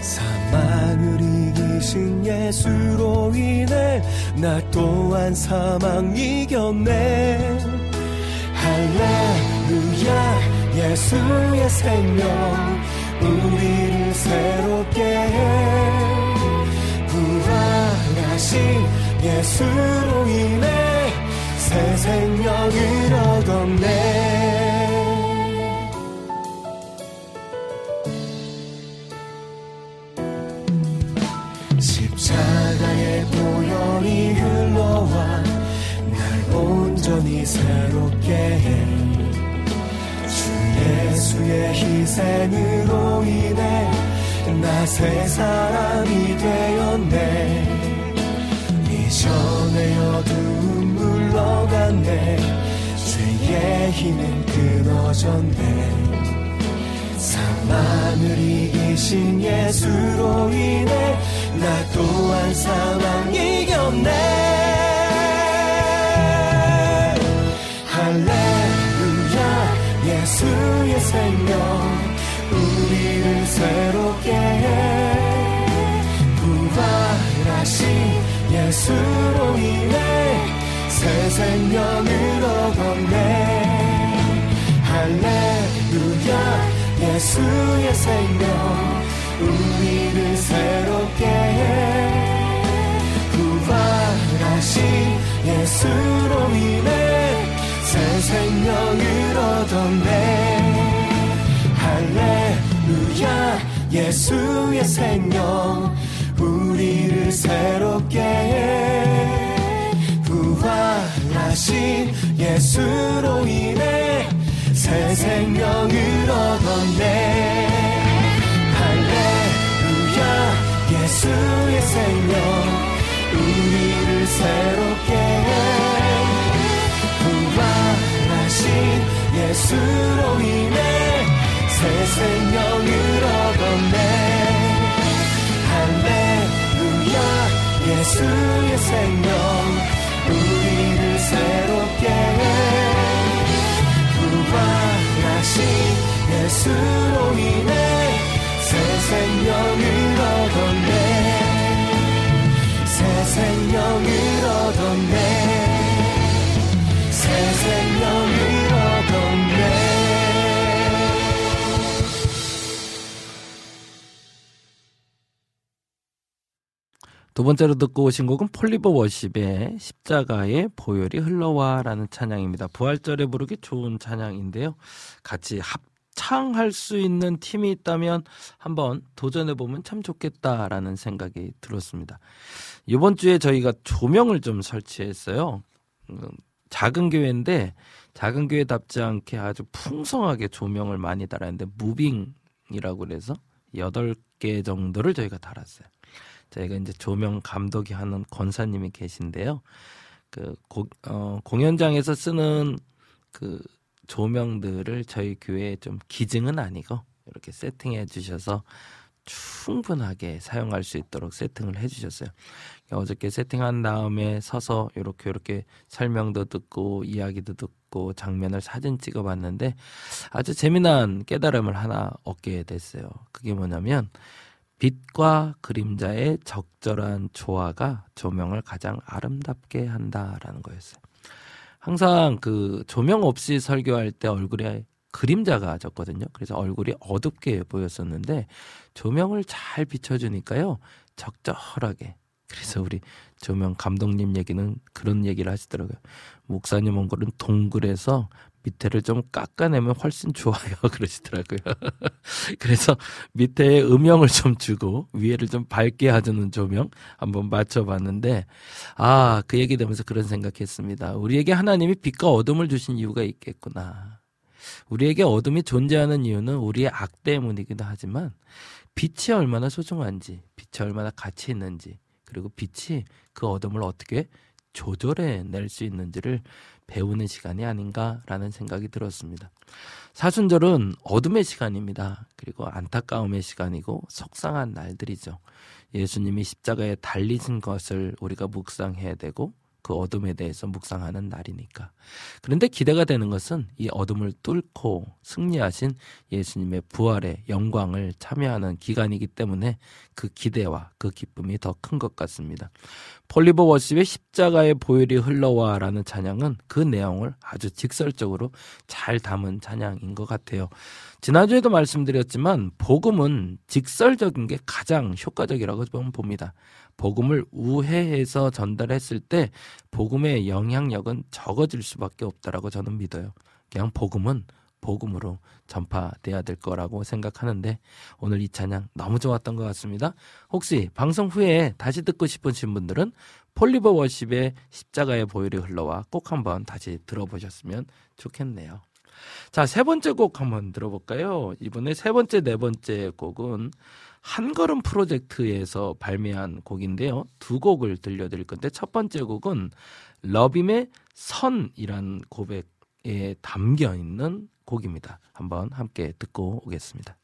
사망을 이기신 예수로 인해 나 또한 사망 이겼네. 할 렐루야 예수의 생명 우리를 새롭게 해. 부활하신 예수로 인해 새 생명을 얻었네. 십자가의 보혈이 흘러와 날 온전히 새롭게 해. 주 예수의 희생으로 인해 나 새 사람이 되었네. 이전의 어두움 물러갔네. 죄의 힘은 끊어졌네. 사망을 이기신 예수로 인해 나 또한 사망 이겼네 생명 우리를 새롭게 해. 부활하신 예수로 인해 새 생명을 얻었네. 할렐루야 예수의 생명 우리를 새롭게 해. 예수의 생명 우리를 새롭게 해. 부활하신 예수로 인해 새 생명을 얻었네. 할렐루야 예수의 생명 우리를 새롭게 해. 부활하신 예수로 인해 새 생명을 얻었네. 할렐루야 예수의 생명. 우리를 새롭게 해. 부활하신 예수로 인해 새 생명을 얻었네. 새 생명을 얻었네. 새 생명 두 번째로 듣고 오신 곡은 폴리버 워십의 십자가의 보혈이 흘러와라는 찬양입니다. 부활절에 부르기 좋은 찬양인데요. 같이 합창할 수 있는 팀이 있다면 한번 도전해 보면 참 좋겠다라는 생각이 들었습니다. 이번 주에 저희가 조명을 좀 설치했어요. 음, 작은 교회인데 작은 교회답지 않게 아주 풍성하게 조명을 많이 달았는데 무빙이라고 그래서 8개 정도를 저희가 달았어요. 저희가 이제 조명 감독이 하는 권사님이 계신데요. 그 고, 어, 공연장에서 쓰는 그 조명들을 저희 교회에 좀 기증은 아니고 이렇게 세팅해 주셔서 충분하게 사용할 수 있도록 세팅을 해 주셨어요. 어저께 세팅한 다음에 서서 이렇게 이렇게 설명도 듣고 이야기도 듣고 장면을 사진 찍어 봤는데 아주 재미난 깨달음을 하나 얻게 됐어요. 그게 뭐냐면 빛과 그림자의 적절한 조화가 조명을 가장 아름답게 한다라는 거였어요. 항상 그 조명 없이 설교할 때 얼굴에 그림자가 졌거든요. 그래서 얼굴이 어둡게 보였었는데 조명을 잘 비춰주니까요. 적절하게. 그래서 우리 조명 감독님 얘기는 그런 얘기를 하시더라고요. 목사님 얼굴은 동글해서 밑에를 좀 깎아내면 훨씬 좋아요. 그러시더라고요. 그래서 밑에 음영을 좀 주고 위에를 좀 밝게 해주는 조명 한번 맞춰봤는데 아, 그 얘기 되면서 그런 생각했습니다. 우리에게 하나님이 빛과 어둠을 주신 이유가 있겠구나. 우리에게 어둠이 존재하는 이유는 우리의 악 때문이기도 하지만 빛이 얼마나 소중한지, 빛이 얼마나 가치 있는지, 그리고 빛이 그 어둠을 어떻게 조절해 낼 수 있는지를 배우는 시간이 아닌가라는 생각이 들었습니다. 사순절은 어둠의 시간입니다. 그리고 안타까움의 시간이고 속상한 날들이죠. 예수님이 십자가에 달리신 것을 우리가 묵상해야 되고 그 어둠에 대해서 묵상하는 날이니까. 그런데 기대가 되는 것은 이 어둠을 뚫고 승리하신 예수님의 부활의 영광을 참여하는 기간이기 때문에 그 기대와 그 기쁨이 더 큰 것 같습니다. 폴리버 워십의 십자가의 보혈이 흘러와라는 찬양은 그 내용을 아주 직설적으로 잘 담은 찬양인 것 같아요. 지난주에도 말씀드렸지만 복음은 직설적인 게 가장 효과적이라고 저는 봅니다. 복음을 우회해서 전달했을 때 복음의 영향력은 적어질 수밖에 없다라고 저는 믿어요. 그냥 복음은 복음으로 전파돼야 될 거라고 생각하는데 오늘 이 찬양 너무 좋았던 것 같습니다. 혹시 방송 후에 다시 듣고 싶으신 분들은 폴리버 워십의 십자가의 보혈이 흘러와 꼭 한번 다시 들어보셨으면 좋겠네요. 자, 세 번째 곡 한번 들어볼까요? 이번에 세 번째, 네 번째 곡은 한 걸음 프로젝트에서 발매한 곡인데요. 두 곡을 들려드릴 건데 첫 번째 곡은 러빔의 선이란 고백에 담겨 있는 곡입니다. 한번 함께 듣고 오겠습니다.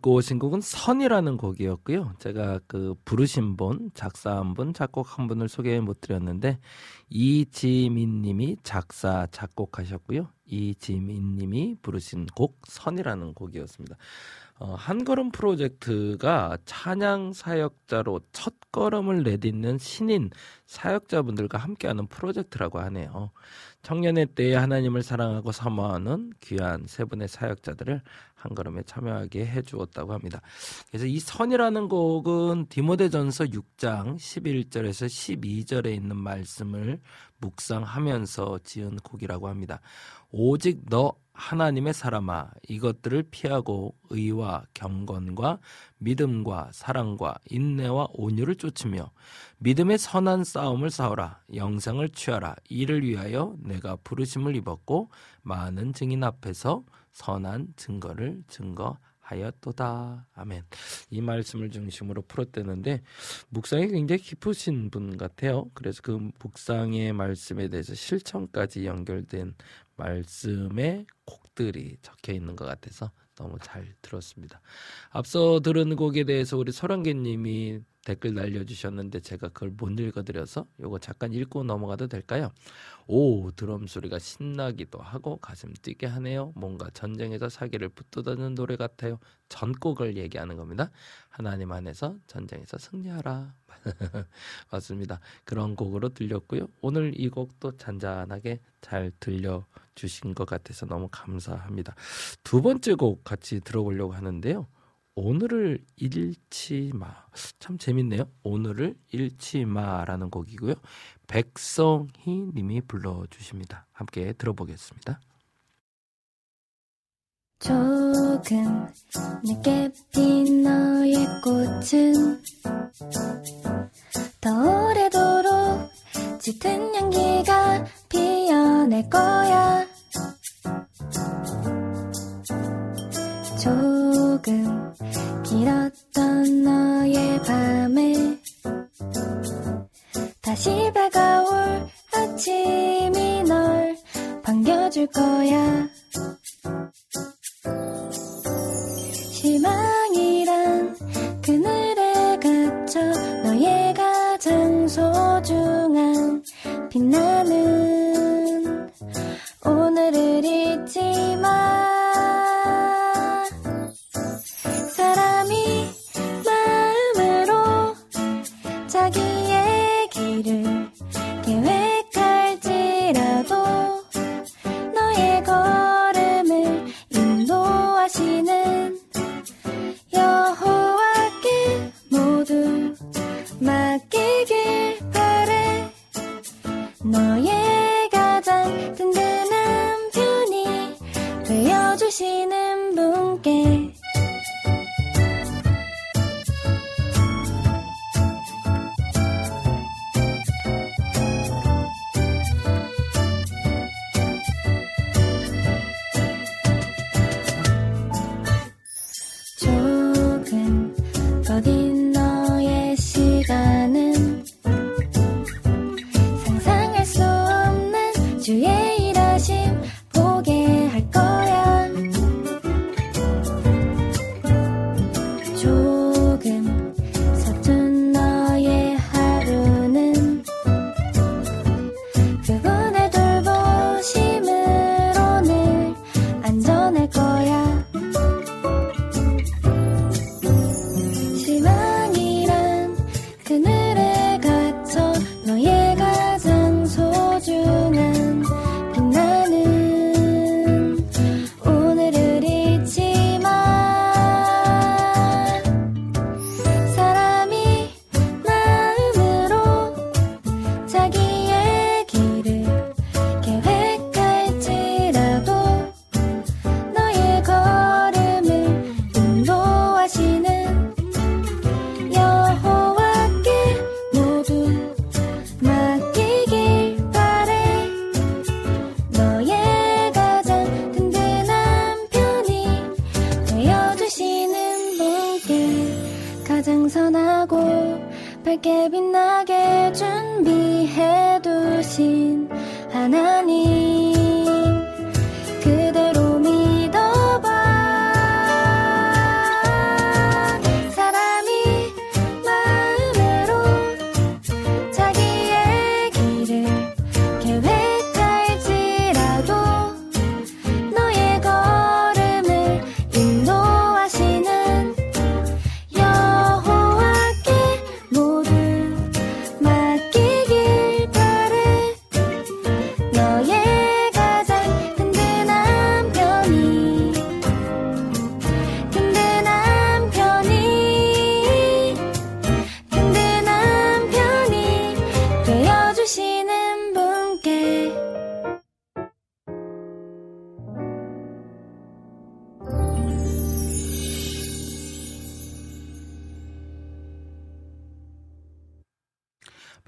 듣고 오신 곡은 선이라는 곡이었고요. 제가 그 부르신 분, 작사 한 분, 작곡 한 분을 소개 못 드렸는데 이지민 님이 작사, 작곡하셨고요. 이지민 님이 부르신 곡 선이라는 곡이었습니다. 어, 한걸음 프로젝트가 찬양 사역자로 첫 걸음을 내딛는 신인 사역자분들과 함께하는 프로젝트라고 하네요. 청년의 때에 하나님을 사랑하고 사모하는 귀한 세 분의 사역자들을 한 걸음에 참여하게 해주었다고 합니다. 그래서 이 선이라는 곡은 디모데전서 6장 11절에서 12절에 있는 말씀을 묵상하면서 지은 곡이라고 합니다. 오직 너 하나님의 사람아 이것들을 피하고 의와 경건과 믿음과 사랑과 인내와 온유를 쫓으며 믿음의 선한 싸움을 싸우라 영생을 취하라 이를 위하여 내가 부르심을 입었고 많은 증인 앞에서 선한 증거를 증거하였도다. 아멘. 이 말씀을 중심으로 풀었대는데 묵상이 굉장히 깊으신 분 같아요. 그래서 그 묵상의 말씀에 대해서 실천까지 연결된 말씀의 곡들이 적혀 있는 것 같아서 너무 잘 들었습니다. 앞서 들은 곡에 대해서 우리 설한계님이 댓글 날려주셨는데 제가 그걸 못 읽어드려서 요거 잠깐 읽고 넘어가도 될까요? 오 드럼 소리가 신나기도 하고 가슴 뛰게 하네요. 뭔가 전쟁에서 사기를 붙들다는 노래 같아요. 전곡을 얘기하는 겁니다. 하나님 안에서 전쟁에서 승리하라. 맞습니다. 그런 곡으로 들렸고요. 오늘 이 곡도 잔잔하게 잘 들려주신 것 같아서 너무 감사합니다. 두 번째 곡 같이 들어보려고 하는데요. 오늘을 잃지 마. 참 재밌네요. 오늘을 잃지 마라는 곡이고요. 백성희 님이 불러주십니다. 함께 들어보겠습니다. 조금 늦게 핀 너의 꽃은 더 오래도록 짙은 향기가 피어날 거야. 조금 길었던 너의 밤에 다시 밝아올 아침이 널 반겨줄 거야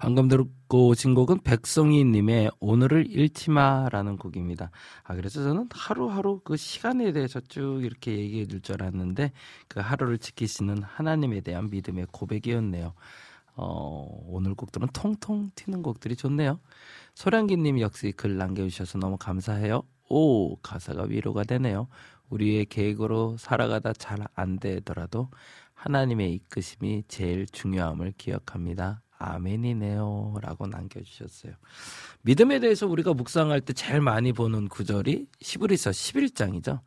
방금 듣고 오신 곡은 백성희님의 오늘을 잃지 마라는 곡입니다. 아, 그래서 저는 하루하루 그 시간에 대해서 쭉 이렇게 얘기해 줄 줄 알았는데 그 하루를 지키시는 하나님에 대한 믿음의 고백이었네요. 어, 오늘 곡들은 통통 튀는 곡들이 좋네요. 소량기님 역시 글 남겨주셔서 너무 감사해요. 오, 가사가 위로가 되네요. 우리의 계획으로 살아가다 잘 안 되더라도 하나님의 이끄심이 제일 중요함을 기억합니다. 아멘이네요. 라고 남겨주셨어요. 믿음에 대해서 우리가 묵상할 때 제일 많이 보는 구절이 시브리서 11장이죠.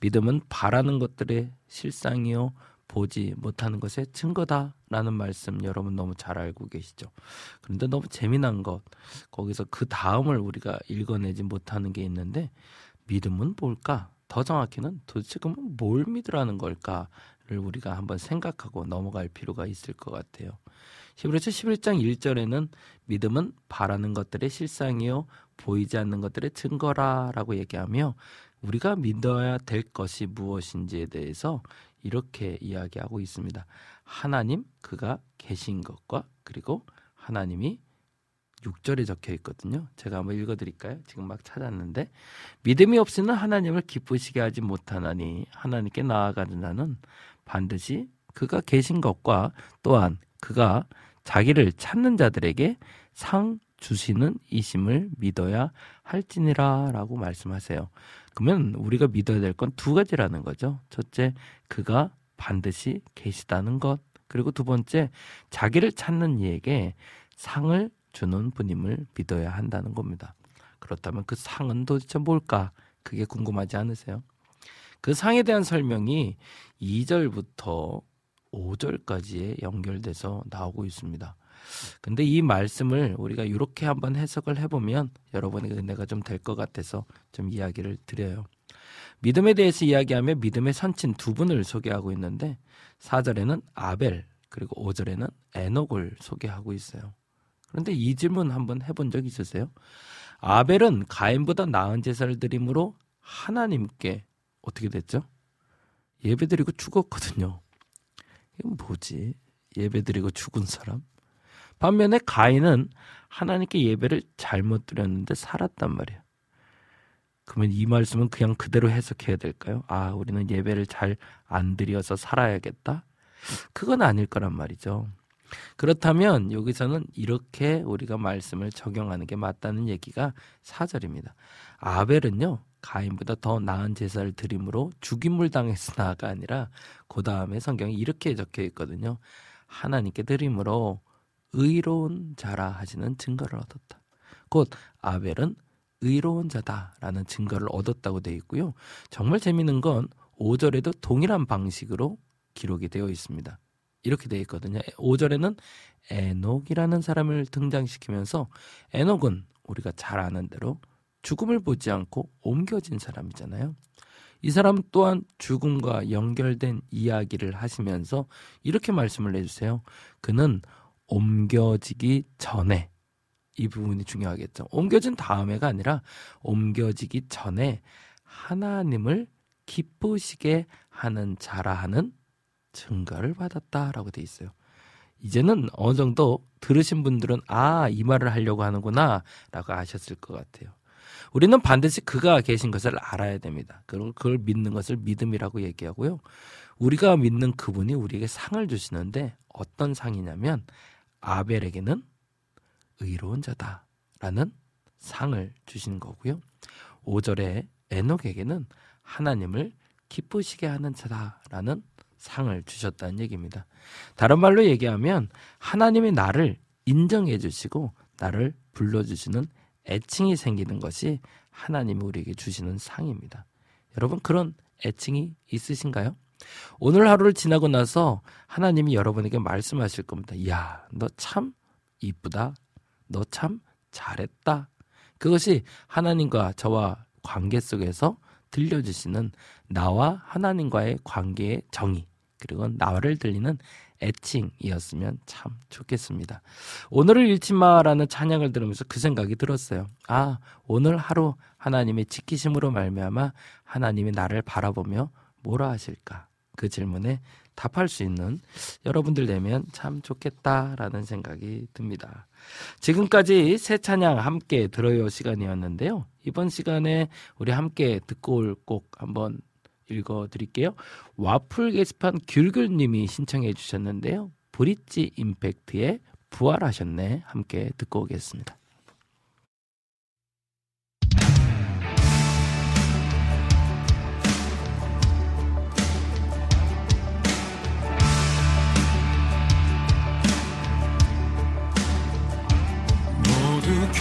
믿음은 바라는 것들의 실상이요. 보지 못하는 것의 증거다라는 말씀 여러분 너무 잘 알고 계시죠. 그런데 너무 재미난 것 거기서 그 다음을 우리가 읽어내지 못하는 게 있는데 믿음은 뭘까? 더 정확히는 도대체 그러면 뭘 믿으라는 걸까를 우리가 한번 생각하고 넘어갈 필요가 있을 것 같아요. 히브리서 11장 1절에는 믿음은 바라는 것들의 실상이요 보이지 않는 것들의 증거라라고 얘기하며 우리가 믿어야 될 것이 무엇인지에 대해서 이렇게 이야기하고 있습니다. 하나님 그가 계신 것과 그리고 하나님이 6절에 적혀 있거든요. 제가 한번 읽어 드릴까요? 지금 막 찾았는데 믿음이 없이는 하나님을 기쁘시게 하지 못하나니 하나님께 나아가는 자는 반드시 그가 계신 것과 또한 그가 자기를 찾는 자들에게 상 주시는 이심을 믿어야 할지니라라고 말씀하세요. 그러면 우리가 믿어야 될 건 두 가지라는 거죠. 첫째, 그가 반드시 계시다는 것. 그리고 두 번째, 자기를 찾는 이에게 상을 주는 분임을 믿어야 한다는 겁니다. 그렇다면 그 상은 도대체 뭘까? 그게 궁금하지 않으세요? 그 상에 대한 설명이 2절부터 5절까지에 연결돼서 나오고 있습니다. 근데 이 말씀을 우리가 이렇게 한번 해석을 해보면 여러분에게 은혜가 좀 될 것 같아서 좀 이야기를 드려요. 믿음에 대해서 이야기하며 믿음의 선친 두 분을 소개하고 있는데 4절에는 아벨 그리고 5절에는 에녹을 소개하고 있어요. 그런데 이 질문 한번 해본 적 있으세요? 아벨은 가인보다 나은 제사를 드림으로 하나님께 어떻게 됐죠? 예배드리고 죽었거든요. 이건 뭐지? 예배드리고 죽은 사람? 반면에 가인은 하나님께 예배를 잘못 드렸는데 살았단 말이에요. 그러면 이 말씀은 그냥 그대로 해석해야 될까요? 아, 우리는 예배를 잘 안 드려서 살아야겠다? 그건 아닐 거란 말이죠. 그렇다면 여기서는 이렇게 우리가 말씀을 적용하는 게 맞다는 얘기가 사절입니다. 아벨은요, 가인보다 더 나은 제사를 드림으로 죽임을 당했으나가 아니라 그 다음에 성경에 이렇게 적혀 있거든요. 하나님께 드림으로 의로운 자라 하시는 증거를 얻었다. 곧 아벨은 의로운 자다라는 증거를 얻었다고 되어 있고요. 정말 재미있는 건 5절에도 동일한 방식으로 기록이 되어 있습니다. 이렇게 되어 있거든요. 5절에는 에녹이라는 사람을 등장시키면서 에녹은 우리가 잘 아는 대로 죽음을 보지 않고 옮겨진 사람이잖아요. 이 사람 또한 죽음과 연결된 이야기를 하시면서 이렇게 말씀을 해주세요. 그는 옮겨지기 전에 이 부분이 중요하겠죠. 옮겨진 다음에가 아니라 옮겨지기 전에 하나님을 기쁘시게 하는 자라 하는 증거를 받았다라고 돼 있어요. 이제는 어느 정도 들으신 분들은 아, 이 말을 하려고 하는구나 라고 아셨을 것 같아요. 우리는 반드시 그가 계신 것을 알아야 됩니다. 그럼 그걸 믿는 것을 믿음이라고 얘기하고요. 우리가 믿는 그분이 우리에게 상을 주시는데 어떤 상이냐면 아벨에게는 의로운 자다라는 상을 주신 거고요. 5절에 에녹에게는 하나님을 기쁘시게 하는 자다라는 상을 주셨다는 얘기입니다. 다른 말로 얘기하면 하나님이 나를 인정해 주시고 나를 불러 주시는 애칭이 생기는 것이 하나님이 우리에게 주시는 상입니다. 여러분 그런 애칭이 있으신가요? 오늘 하루를 지나고 나서 하나님이 여러분에게 말씀하실 겁니다. 야, 너 참 이쁘다. 너 참 잘했다. 그것이 하나님과 저와 관계 속에서 들려주시는 나와 하나님과의 관계의 정의, 그리고 나를 들리는 애칭이었으면 참 좋겠습니다. 오늘을 잃지 마라는 찬양을 들으면서 그 생각이 들었어요. 아, 오늘 하루 하나님의 지키심으로 말미암아 하나님이 나를 바라보며 뭐라 하실까? 그 질문에 답할 수 있는 여러분들 되면 참 좋겠다라는 생각이 듭니다. 지금까지 새 찬양 함께 들어요 시간이었는데요. 이번 시간에 우리 함께 듣고 올 곡 한번 읽어드릴게요. 와플 게시판 귤귤님이 신청해 주셨는데요. 브릿지 임팩트의 부활하셨네 함께 듣고 오겠습니다. 모두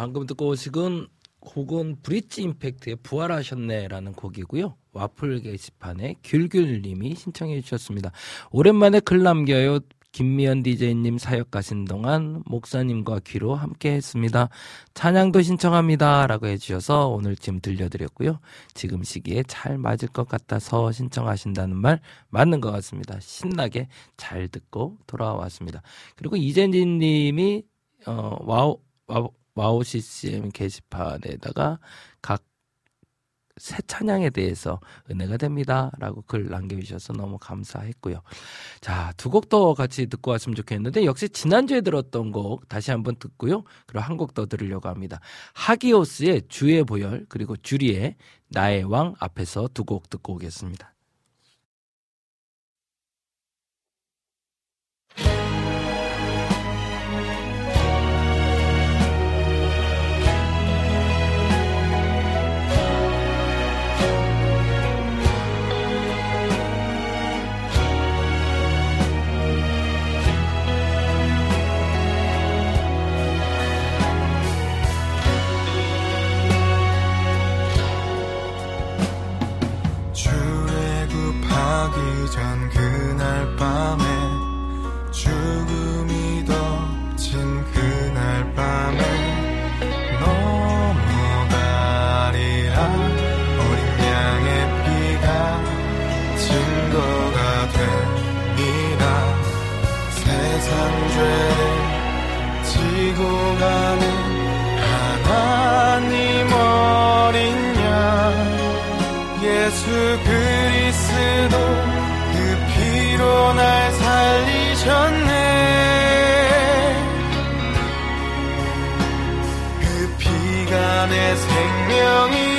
방금 듣고 오신 곡은 브릿지 임팩트의 부활하셨네라는 곡이고요. 와플 게시판에 귤귤님이 신청해 주셨습니다. 오랜만에 글 남겨요. 김미연 DJ님 사역 가신 동안 목사님과 귀로 함께 했습니다. 찬양도 신청합니다. 라고 해주셔서 오늘 지금 들려드렸고요. 지금 시기에 잘 맞을 것 같아서 신청하신다는 말 맞는 것 같습니다. 신나게 잘 듣고 돌아왔습니다. 그리고 이재진 님이, 어, 와우, 와우, 와우 CCM 게시판에다가 각 새 찬양에 대해서 은혜가 됩니다. 라고 글 남겨주셔서 너무 감사했고요. 자, 두 곡 더 같이 듣고 왔으면 좋겠는데, 역시 지난주에 들었던 곡 다시 한번 듣고요. 그리고 한 곡 더 들으려고 합니다. 하기오스의 주의 보혈, 그리고 주리의 나의 왕 앞에서 두 곡 듣고 오겠습니다. 생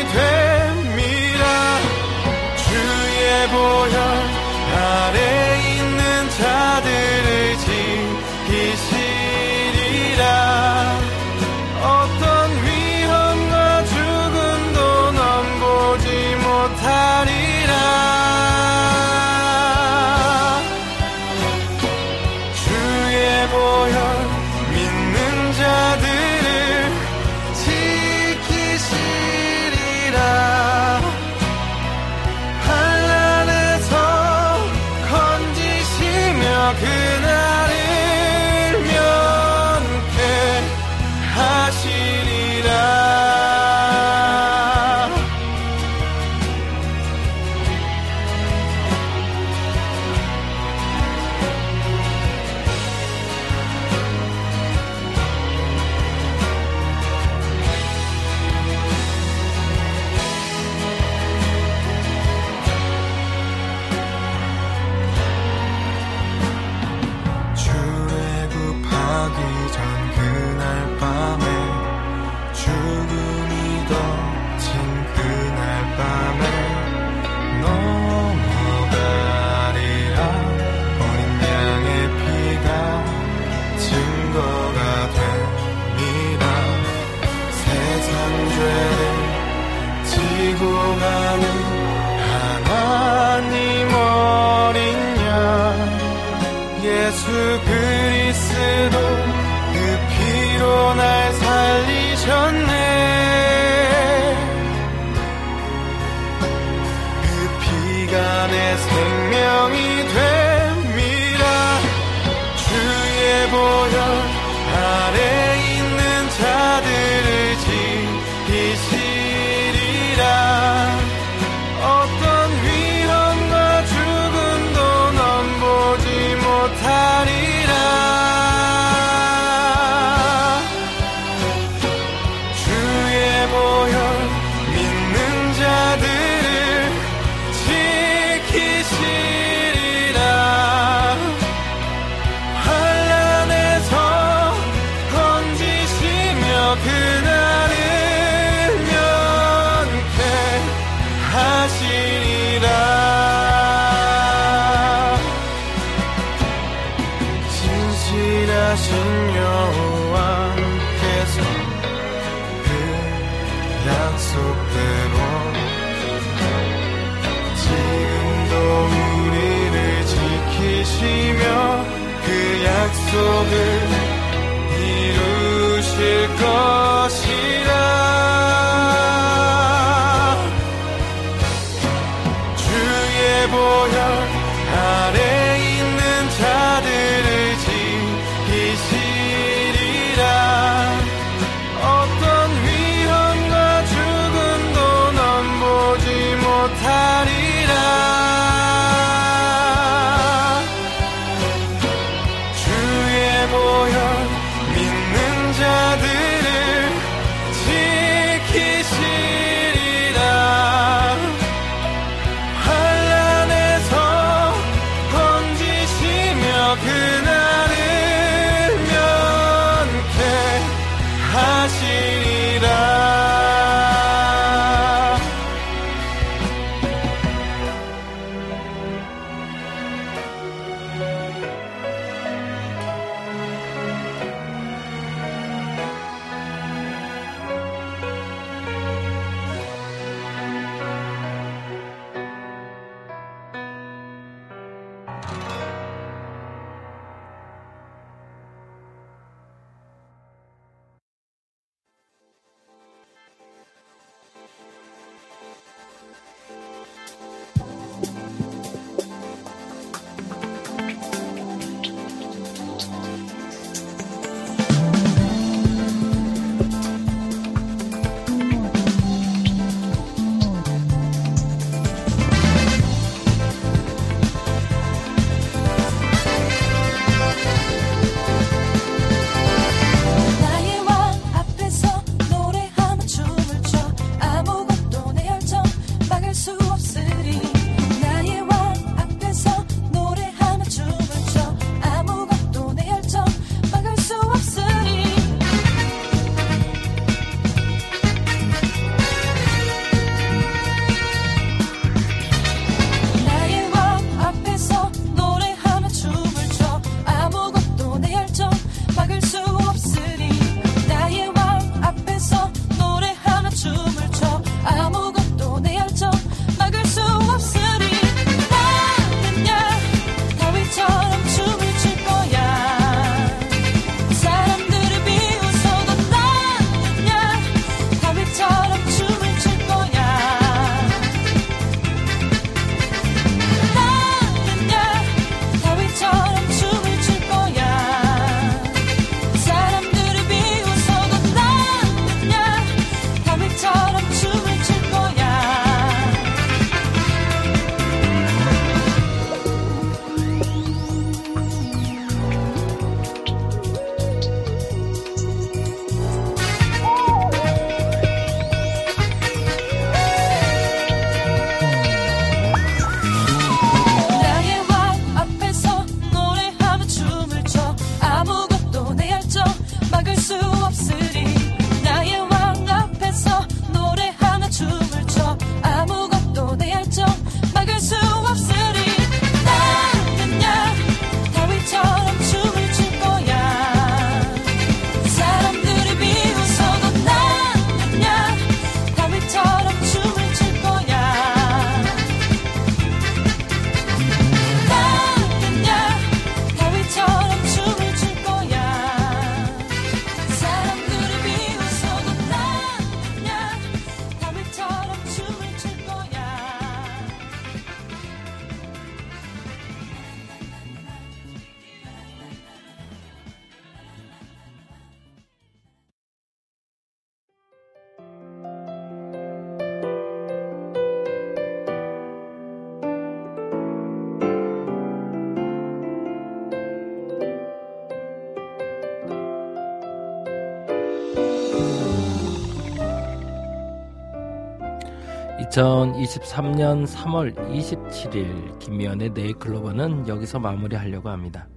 2023년 3월 27일 김미연의 네이클로버는 여기서 마무리하려고 합니다.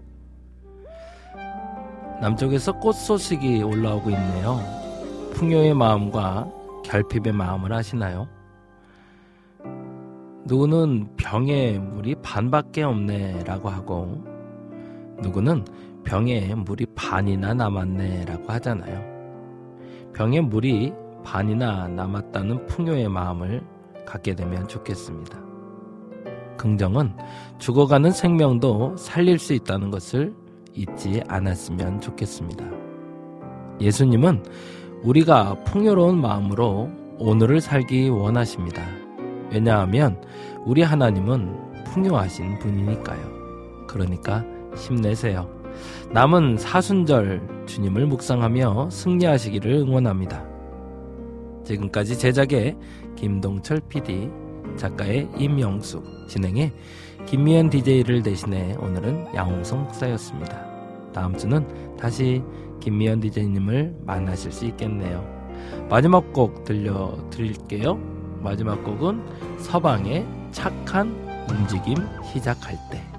남쪽에서 꽃 소식이 올라오고 있네요. 풍요의 마음과 결핍의 마음을 아시나요? 누구는 병에 물이 반밖에 없네 라고 하고 누구는 병에 물이 반이나 남았네 라고 하잖아요. 병에 물이 반이나 남았다는 풍요의 마음을 갖게 되면 좋겠습니다. 긍정은 죽어가는 생명도 살릴 수 있다는 것을 잊지 않았으면 좋겠습니다. 예수님은 우리가 풍요로운 마음으로 오늘을 살기 원하십니다. 왜냐하면 우리 하나님은 풍요하신 분이니까요. 그러니까 힘내세요. 남은 사순절 주님을 묵상하며 승리하시기를 응원합니다. 지금까지 제작의 김동철 PD, 작가의 임영숙, 진행의 김미연 DJ를 대신해 오늘은 양홍성 목사였습니다. 다음 주는 다시 김미연 DJ님을 만나실 수 있겠네요. 마지막 곡 들려드릴게요. 마지막 곡은 서방의 착한 움직임 시작할 때.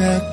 움